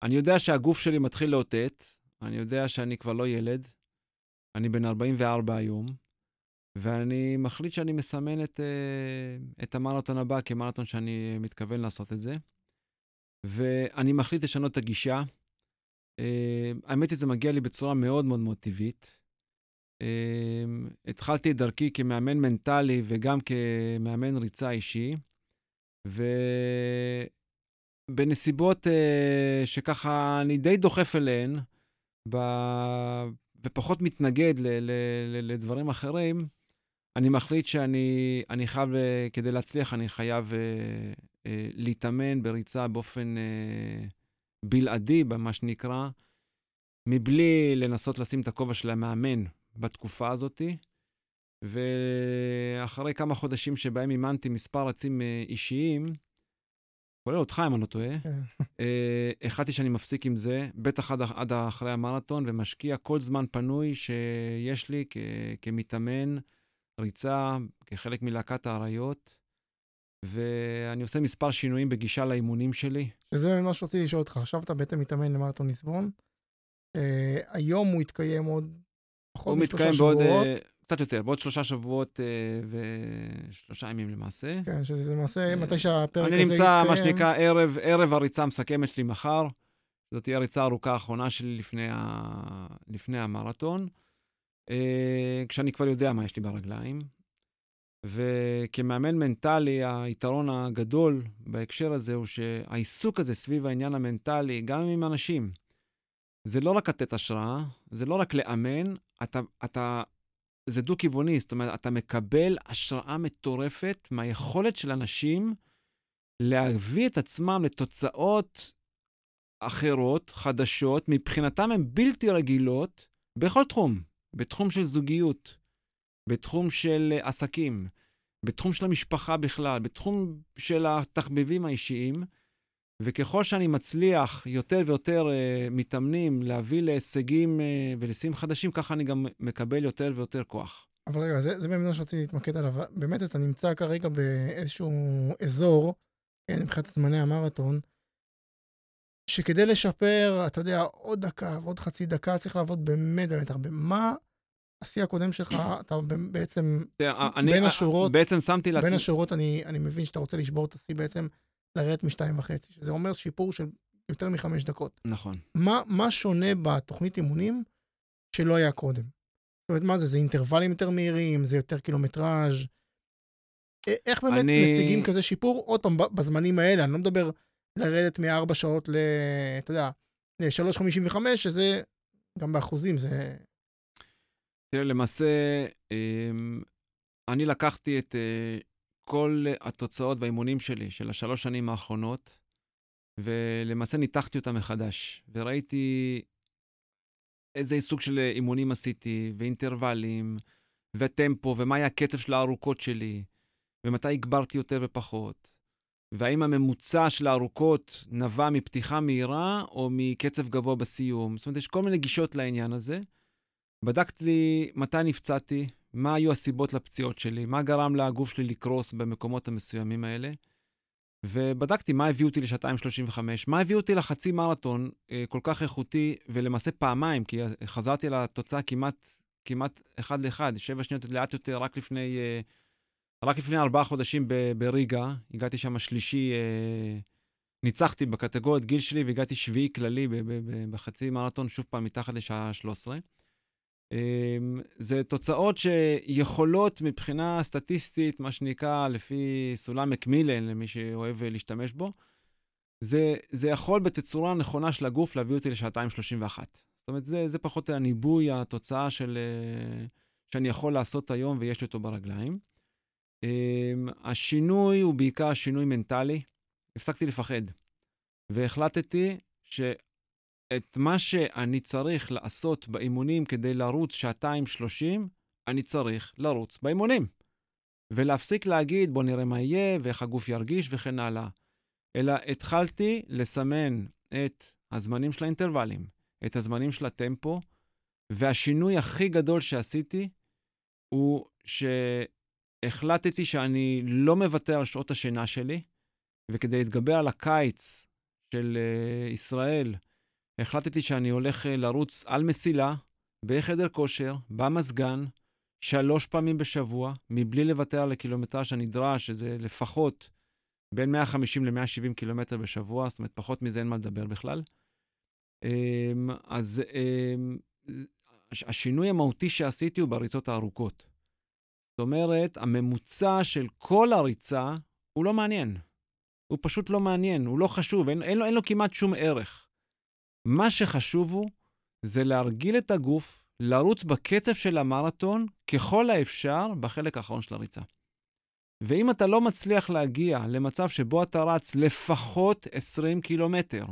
אני יודע שהגוף שלי מתחיל לאותת, אני יודע שאני כבר לא ילד, אני בן 44 היום, ואני מחליט שאני מסמן את, uh, את המרתון הבא כמרתון שאני מתכוון לעשות את זה. ואני מחליט לשנות את הגישה. Uh, האמת היא, זה מגיע לי בצורה מאוד מאוד מאוד טבעית. Uh, התחלתי את דרכי כמאמן מנטלי וגם כמאמן ריצה אישי, ו... בנסיבות uh, שככה אני די דוחף אליהן, ב... ופחות מתנגד ל... ל... ל... לדברים אחרים, אני מחליט שאני אני חייב, uh, כדי להצליח, אני חייב uh, uh, להתאמן בריצה באופן uh, בלעדי, במה שנקרא, מבלי לנסות לשים את הכובע של המאמן בתקופה הזאת. ואחרי כמה חודשים שבהם אימנתי מספר רצים אישיים, כולל אותך, אם אני לא טועה. כן. אה, החלטתי שאני מפסיק עם זה, בטח עד, עד אחרי המרתון, ומשקיע כל זמן פנוי שיש לי כ, כמתאמן, ריצה, כחלק מלהקת האריות, ואני עושה מספר שינויים בגישה לאימונים שלי. שזה מה שרציתי לשאול אותך, עכשיו אתה בעצם מתאמן למרתון ליסבון. Uh, היום הוא יתקיים עוד פחות משלושה שבועות. הוא מתקיים בעוד... Uh, קצת יותר, בעוד שלושה שבועות אה, ושלושה ימים למעשה. כן, שזה למעשה אה, מתי שהפרק הזה יתקיים. אני נמצא, מה שנקרא, ערב, ערב הריצה המסכמת שלי מחר. זאת תהיה הריצה הארוכה האחרונה שלי לפני, ה... לפני המרתון, אה, כשאני כבר יודע מה יש לי ברגליים. וכמאמן מנטלי, היתרון הגדול בהקשר הזה הוא שהעיסוק הזה סביב העניין המנטלי, גם עם אנשים, זה לא רק לתת השראה, זה לא רק לאמן, אתה, אתה זה דו-כיווני, זאת אומרת, אתה מקבל השראה מטורפת מהיכולת של אנשים להביא את עצמם לתוצאות אחרות, חדשות, מבחינתם הן בלתי רגילות בכל תחום, בתחום של זוגיות, בתחום של עסקים, בתחום של המשפחה בכלל, בתחום של התחביבים האישיים. וככל שאני מצליח יותר ויותר uh, מתאמנים להביא להישגים uh, ולשיאים חדשים, ככה אני גם מקבל יותר ויותר כוח. אבל רגע, זה, זה באמת מה שרציתי להתמקד עליו. באמת, אתה נמצא כרגע באיזשהו אזור, כן, מבחינת זמני המרתון, שכדי לשפר, אתה יודע, עוד דקה ועוד חצי דקה, צריך לעבוד באמת באמת הרבה. מה השיא הקודם שלך, אתה בעצם, אני, בין השורות, בעצם שמתי לעצמי... בין השורות, אני, אני מבין שאתה רוצה לשבור את השיא בעצם לרדת משתיים וחצי, שזה אומר שיפור של יותר מחמש דקות. נכון. מה, מה שונה בתוכנית אימונים שלא היה קודם? זאת אומרת, מה זה? זה אינטרוולים יותר מהירים? זה יותר קילומטראז'? איך באמת אני... משיגים כזה שיפור? עוד פעם, בזמנים האלה, אני לא מדבר לרדת מארבע שעות ל... אתה יודע, ל-3.55, שזה גם באחוזים, זה... תראה, למעשה, אמ, אני לקחתי את אה, כל התוצאות והאימונים שלי של השלוש שנים האחרונות, ולמעשה ניתחתי אותם מחדש, וראיתי איזה סוג של אימונים עשיתי, ואינטרוולים, וטמפו, ומה היה הקצב של הארוכות שלי, ומתי הגברתי יותר ופחות, והאם הממוצע של הארוכות נבע מפתיחה מהירה או מקצב גבוה בסיום. זאת אומרת, יש כל מיני גישות לעניין הזה. בדקתי מתי נפצעתי, מה היו הסיבות לפציעות שלי, מה גרם לגוף שלי לקרוס במקומות המסוימים האלה. ובדקתי מה הביא אותי לשעתיים 35, מה הביא אותי לחצי מרתון אה, כל כך איכותי, ולמעשה פעמיים, כי חזרתי לתוצאה כמעט, כמעט אחד לאחד, שבע שניות לאט יותר, רק לפני, אה, רק לפני ארבעה חודשים בריגה, הגעתי שם שלישי, אה, ניצחתי בקטגוריית גיל שלי והגעתי שביעי כללי בחצי מרתון, שוב פעם מתחת לשעה 13. אמ, זה תוצאות שיכולות מבחינה סטטיסטית, מה שנקרא, לפי סולם מקמילן, למי שאוהב להשתמש בו, זה, זה יכול בתצורה נכונה של הגוף להביא אותי לשעתיים 31. זאת אומרת, זה, זה פחות הניבוי, התוצאה של, אה, שאני יכול לעשות היום ויש לי אותו ברגליים. אמ, השינוי הוא בעיקר שינוי מנטלי. הפסקתי לפחד, והחלטתי ש... את מה שאני צריך לעשות באימונים כדי לרוץ שעתיים שלושים, אני צריך לרוץ באימונים. ולהפסיק להגיד, בוא נראה מה יהיה, ואיך הגוף ירגיש וכן הלאה. אלא התחלתי לסמן את הזמנים של האינטרוולים, את הזמנים של הטמפו, והשינוי הכי גדול שעשיתי הוא שהחלטתי שאני לא מוותר על שעות השינה שלי, וכדי להתגבר על הקיץ של uh, ישראל, החלטתי שאני הולך אה, לרוץ על מסילה, בחדר כושר, במזגן, שלוש פעמים בשבוע, מבלי לוותר על הקילומטרז' הנדרש, שזה לפחות בין 150 ל-170 קילומטר בשבוע, זאת אומרת, פחות מזה אין מה לדבר בכלל. אמ, אז אמ, השינוי המהותי שעשיתי הוא בריצות הארוכות. זאת אומרת, הממוצע של כל הריצה הוא לא מעניין. הוא פשוט לא מעניין, הוא לא חשוב, אין, אין, לו, אין לו כמעט שום ערך. מה שחשוב הוא, זה להרגיל את הגוף לרוץ בקצב של המרתון ככל האפשר בחלק האחרון של הריצה. ואם אתה לא מצליח להגיע למצב שבו אתה רץ לפחות 20 קילומטר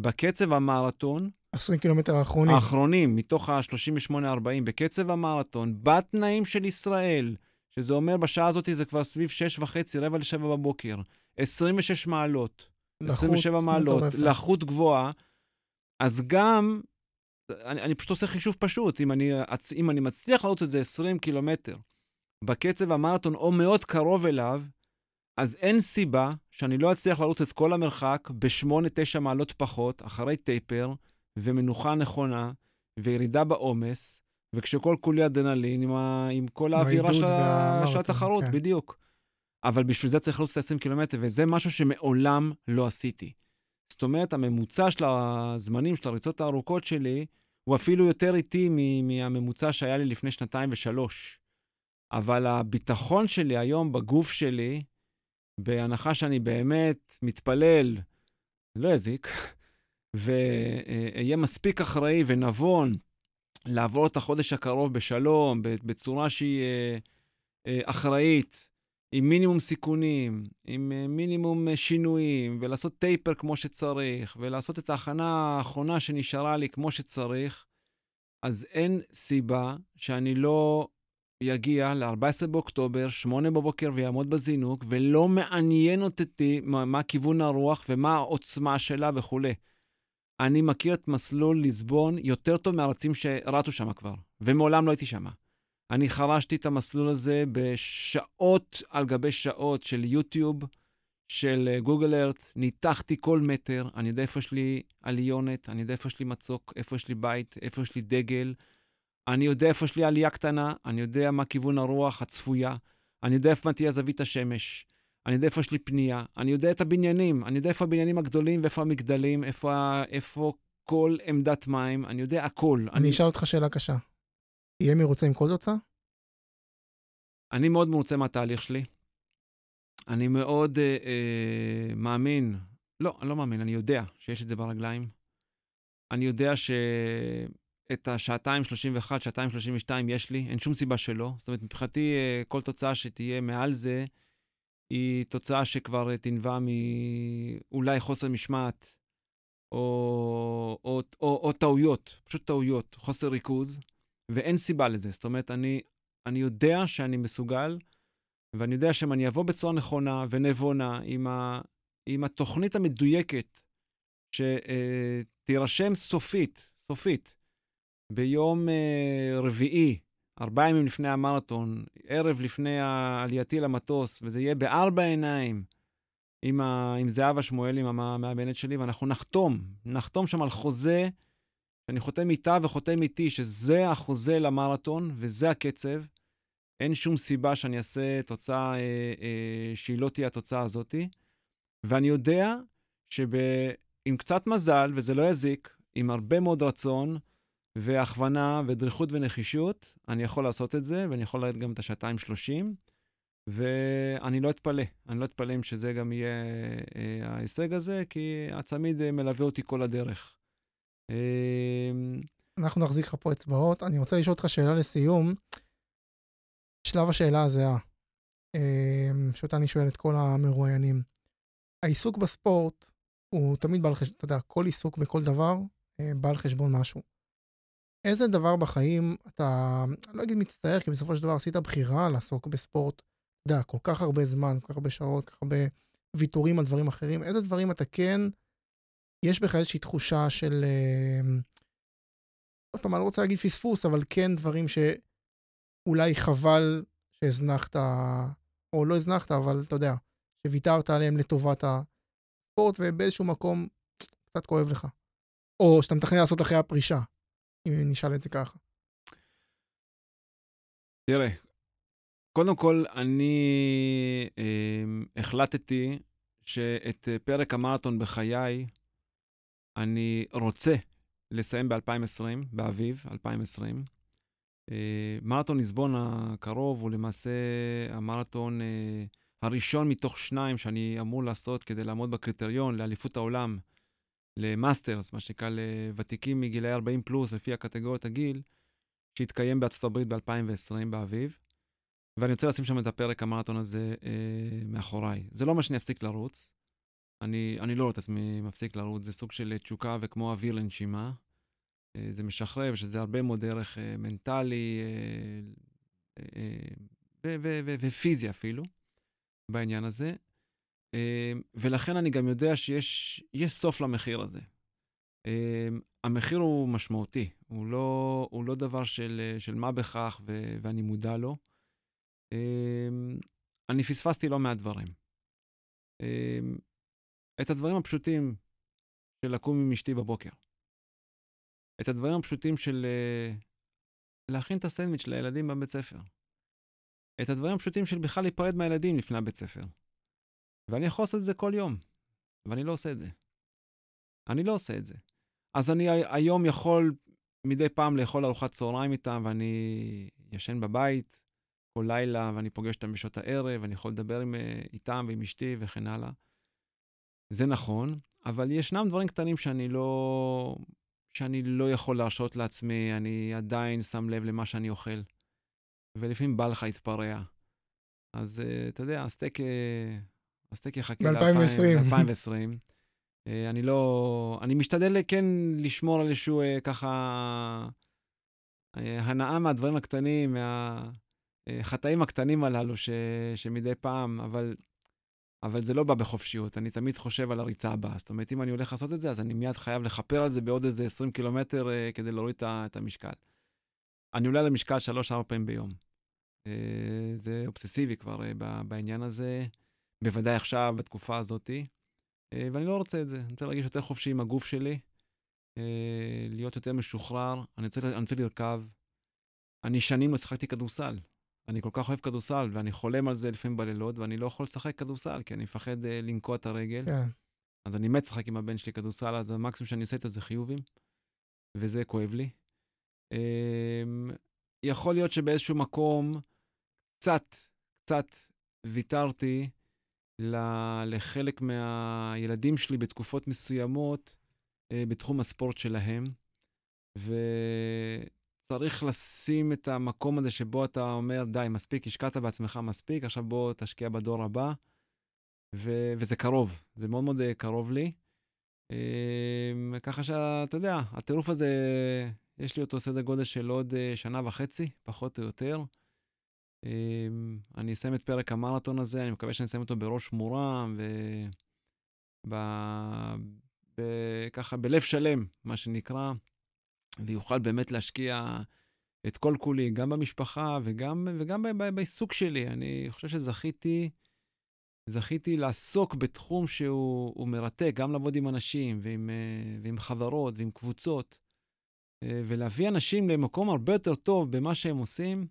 בקצב המרתון, 20 קילומטר האחרונים. האחרונים, מתוך ה-38-40, בקצב המרתון, בתנאים של ישראל, שזה אומר בשעה הזאת זה כבר סביב 6 וחצי, רבע לשבע בבוקר, 26 מעלות, לחות 27 מעלות, לחות גבוהה, אז גם, אני, אני פשוט עושה חישוב פשוט, אם אני, אם אני מצליח לעלות איזה 20 קילומטר בקצב המרתון או מאוד קרוב אליו, אז אין סיבה שאני לא אצליח לרוץ את כל המרחק ב-8-9 מעלות פחות, אחרי טייפר ומנוחה נכונה וירידה בעומס, וכשכל כולי אדנלין עם, ה... עם כל האווירה של, של התחרות, כן. בדיוק. אבל בשביל זה צריך לרוץ את ה-20 קילומטר, וזה משהו שמעולם לא עשיתי. זאת אומרת, הממוצע של הזמנים של הריצות הארוכות שלי הוא אפילו יותר איטי מהממוצע שהיה לי לפני שנתיים ושלוש. אבל הביטחון שלי היום בגוף שלי, בהנחה שאני באמת מתפלל, לא יזיק, ואהיה מספיק אחראי ונבון לעבור את החודש הקרוב בשלום, בצורה שהיא אה, אה, אחראית, עם מינימום סיכונים, עם אה, מינימום אה, שינויים, ולעשות טייפר כמו שצריך, ולעשות את ההכנה האחרונה שנשארה לי כמו שצריך, אז אין סיבה שאני לא יגיע ל-14 באוקטובר, 8 בבוקר, ויעמוד בזינוק, ולא מעניין אותי מה, מה כיוון הרוח ומה העוצמה שלה וכולי. אני מכיר את מסלול ליסבון יותר טוב מהרצים שרצו שם כבר, ומעולם לא הייתי שם. אני חרשתי את המסלול הזה בשעות על גבי שעות של יוטיוב, של גוגל אה, ארט, ניתחתי כל מטר, אני יודע איפה יש לי עליונת, אני יודע איפה יש לי מצוק, איפה יש לי בית, איפה יש לי דגל, אני יודע איפה יש לי עלייה קטנה, אני יודע מה כיוון הרוח הצפויה, אני יודע איפה תהיה זווית השמש, אני יודע איפה יש לי פנייה, אני יודע את הבניינים, אני יודע איפה הבניינים הגדולים ואיפה המגדלים, איפה, איפה כל עמדת מים, אני יודע הכל. אני, אני אשאל אותך שאלה קשה. תהיה מרוצה עם כל תוצאה? אני מאוד מרוצה מהתהליך שלי. אני מאוד אה, אה, מאמין, לא, אני לא מאמין, אני יודע שיש את זה ברגליים. אני יודע שאת השעתיים 31, שעתיים 32 יש לי, אין שום סיבה שלא. זאת אומרת, מבחינתי, אה, כל תוצאה שתהיה מעל זה, היא תוצאה שכבר תנבע מאולי חוסר משמעת, או, או, או, או טעויות, פשוט טעויות, חוסר ריכוז. ואין סיבה לזה. זאת אומרת, אני, אני יודע שאני מסוגל, ואני יודע שאם אני אבוא בצורה נכונה ונבונה, עם, ה, עם התוכנית המדויקת, שתירשם סופית, סופית, ביום uh, רביעי, ארבעה ימים לפני המרתון, ערב לפני עלייתי למטוס, וזה יהיה בארבע עיניים, עם, ה, עם זהבה שמואלי, עם המאמנת שלי, ואנחנו נחתום, נחתום שם על חוזה, שאני חותם איתה וחותם איתי, שזה החוזה למרתון וזה הקצב. אין שום סיבה שאני אעשה תוצאה אה, אה, שהיא לא תהיה התוצאה הזאתי. ואני יודע שעם קצת מזל, וזה לא יזיק, עם הרבה מאוד רצון והכוונה ודריכות ונחישות, אני יכול לעשות את זה, ואני יכול לרדת גם את השעתיים שלושים. ואני לא אתפלא, אני לא אתפלא אם שזה גם יהיה אה, ההישג הזה, כי הצמיד אה, מלווה אותי כל הדרך. אה, אנחנו נחזיק לך פה אצבעות. אני רוצה לשאול אותך שאלה לסיום. שלב השאלה הזהה, אה, שאותה אני שואל את כל המרואיינים. העיסוק בספורט הוא תמיד בעל חשבון, אתה יודע, כל עיסוק בכל דבר אה, בא על חשבון משהו. איזה דבר בחיים אתה, אני לא אגיד מצטער, כי בסופו של דבר עשית בחירה לעסוק בספורט אתה יודע, כל כך הרבה זמן, כל כך הרבה שעות, כל כך הרבה ויתורים על דברים אחרים, איזה דברים אתה כן, יש בך איזושהי תחושה של, אה, עוד פעם, אני לא רוצה להגיד פספוס, אבל כן דברים שאולי חבל שהזנחת, או לא הזנחת, אבל אתה יודע, שוויתרת עליהם לטובת הספורט, ובאיזשהו מקום קצת כואב לך. או שאתה מתכנן לעשות אחרי הפרישה, אם נשאל את זה ככה. תראה, קודם כל, אני אה, החלטתי שאת אה, פרק המרתון בחיי, אני רוצה לסיים ב-2020, באביב 2020. אה, מרתון ליסבון הקרוב הוא למעשה המרתון אה, הראשון מתוך שניים שאני אמור לעשות כדי לעמוד בקריטריון לאליפות העולם, ל masters, מה שנקרא לוותיקים מגילאי 40 פלוס, לפי הקטגוריות הגיל, שהתקיים בארצות הברית ב-2020, באביב. ואני רוצה לשים שם את הפרק המרתון הזה אה, מאחוריי. זה לא מה שאני אפסיק לרוץ. אני, אני לא רואה את עצמי מפסיק לרוץ, זה סוג של תשוקה וכמו אוויר לנשימה. אה, זה משחרר, שזה הרבה מאוד דרך אה, מנטלי אה, ופיזי אפילו בעניין הזה. ולכן אני גם יודע שיש סוף למחיר הזה. המחיר הוא משמעותי, הוא לא, הוא לא דבר של, של מה בכך, ו, ואני מודע לו. אני פספסתי לא מעט דברים. את הדברים הפשוטים של לקום עם אשתי בבוקר. את הדברים הפשוטים של אה, להכין את הסנדוויץ' לילדים בבית ספר. את הדברים הפשוטים של בכלל להיפרד מהילדים לפני הבית ספר. ואני יכול לעשות את זה כל יום, ואני לא עושה את זה. אני לא עושה את זה. אז אני היום יכול מדי פעם לאכול ארוחת צהריים איתם, ואני ישן בבית, כל לילה, ואני פוגש אותם בשעות הערב, אני יכול לדבר עם, אה, איתם ועם אשתי וכן הלאה. זה נכון, אבל ישנם דברים קטנים שאני לא, שאני לא יכול להרשות לעצמי, אני עדיין שם לב למה שאני אוכל. ולפעמים בא לך להתפרע. אז uh, אתה יודע, הסטייק, אה, הסטייק יחכה ל-2020. uh, אני לא... אני משתדל כן לשמור על איזשהו ככה... הנאה מהדברים הקטנים, מה... החטאים הקטנים הללו ש, שמדי פעם, אבל, אבל זה לא בא בחופשיות. אני תמיד חושב על הריצה הבאה. זאת אומרת, אם אני הולך לעשות את זה, אז אני מיד חייב לכפר על זה בעוד איזה 20 קילומטר uh, כדי להוריד את המשקל. אני עולה למשקל 3-4 פעמים ביום. Uh, זה אובססיבי כבר uh, בעניין הזה, בוודאי עכשיו, בתקופה הזאת, uh, ואני לא רוצה את זה. אני רוצה להרגיש יותר חופשי עם הגוף שלי, uh, להיות יותר משוחרר, אני רוצה, אני רוצה לרכב. אני שנים לא שיחקתי כדורסל. אני כל כך אוהב כדורסל, ואני חולם על זה לפעמים בלילות, ואני לא יכול לשחק כדורסל, כי אני מפחד uh, לנקוע את הרגל. כן. אז אני מת לשחק עם הבן שלי כדורסל, אז המקסימום שאני עושה איתו זה חיובים, וזה כואב לי. Um, יכול להיות שבאיזשהו מקום קצת, קצת ויתרתי לחלק מהילדים שלי בתקופות מסוימות uh, בתחום הספורט שלהם, ו... צריך לשים את המקום הזה שבו אתה אומר, די, מספיק, השקעת בעצמך מספיק, עכשיו בוא תשקיע בדור הבא. ו- וזה קרוב, זה מאוד מאוד אה, קרוב לי. אמ, ככה שאתה יודע, הטירוף הזה, יש לי אותו סדר גודל של עוד אה, שנה וחצי, פחות או יותר. אמ, אני אסיים את פרק המרתון הזה, אני מקווה שאני אסיים אותו בראש מורם, וככה בלב שלם, מה שנקרא. ויוכל באמת להשקיע את כל כולי, גם במשפחה וגם, וגם בעיסוק שלי. אני חושב שזכיתי, זכיתי לעסוק בתחום שהוא מרתק, גם לעבוד עם אנשים ועם, אה, ועם חברות ועם קבוצות, אה, ולהביא אנשים למקום הרבה יותר טוב במה שהם עושים,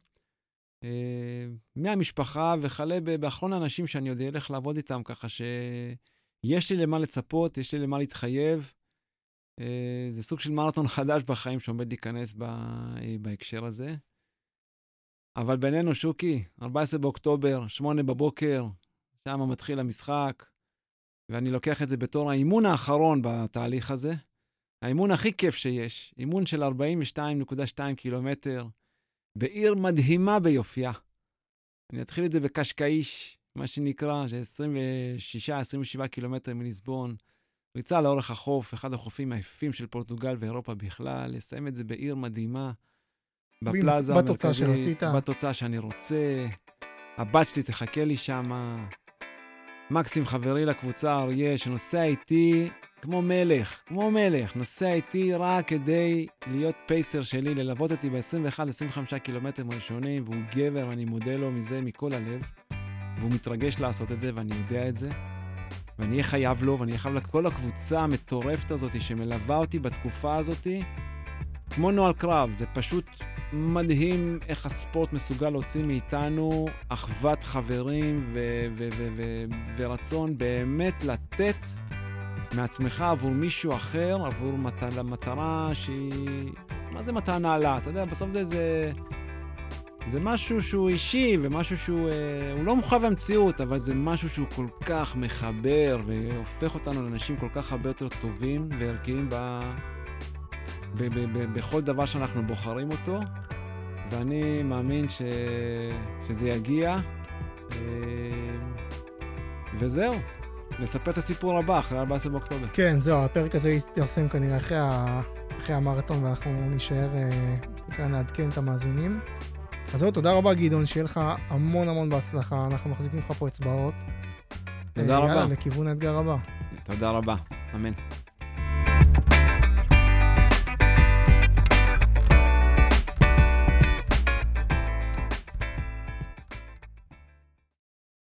אה, מהמשפחה וכלה באחרון האנשים שאני עוד אלך לעבוד איתם, ככה שיש לי למה לצפות, יש לי למה להתחייב. זה סוג של מרתון חדש בחיים שעומד להיכנס בהקשר הזה. אבל בינינו, שוקי, 14 באוקטובר, 8 בבוקר, שם מתחיל המשחק, ואני לוקח את זה בתור האימון האחרון בתהליך הזה. האימון הכי כיף שיש, אימון של 42.2 קילומטר, בעיר מדהימה ביופייה. אני אתחיל את זה בקשקאיש, מה שנקרא, ש-26-27 קילומטר מליסבון. ריצה לאורך החוף, אחד החופים היפים של פורטוגל ואירופה בכלל, לסיים את זה בעיר מדהימה, בפלאזה המרכזית. בתוצאה שרצית. בתוצאה שאני רוצה. הבת שלי תחכה לי שמה. מקסים חברי לקבוצה, אריה, שנוסע איתי כמו מלך, כמו מלך, נוסע איתי רק כדי להיות פייסר שלי, ללוות אותי ב-21-25 קילומטרים הראשונים, והוא גבר, ואני מודה לו מזה מכל הלב, והוא מתרגש לעשות את זה, ואני יודע את זה, ואני אהיה חייב לו, ואני אהיה חייב לכל הקבוצה המטורפת הזאת שמלווה אותי בתקופה הזאת, כמו נוהל קרב, זה פשוט מדהים איך הספורט מסוגל להוציא מאיתנו אחוות חברים ו- ו- ו- ו- ורצון באמת לתת מעצמך עבור מישהו אחר, עבור מת- מטרה שהיא... מה זה מטרה נעלה? אתה יודע, בסוף זה זה... זה משהו שהוא אישי ומשהו שהוא... אה, הוא לא מוכרח במציאות, אבל זה משהו שהוא כל כך מחבר והופך אותנו לאנשים כל כך הרבה יותר טובים וערכיים ב... ב- ב- ב- בכל דבר שאנחנו בוחרים אותו, ואני מאמין ש... שזה יגיע. אה, וזהו, נספר את הסיפור הבא אחרי 14 באוקטובר. כן, זהו, הפרק הזה יתפרסם כנראה אחרי, ה... אחרי המרתון, ואנחנו נשאר, אה, נעדכן את המאזינים. אז זהו, תודה רבה גדעון, שיהיה לך המון המון בהצלחה, אנחנו מחזיקים לך פה אצבעות. תודה רבה. יאללה, לכיוון האתגר הבא. תודה רבה, אמן.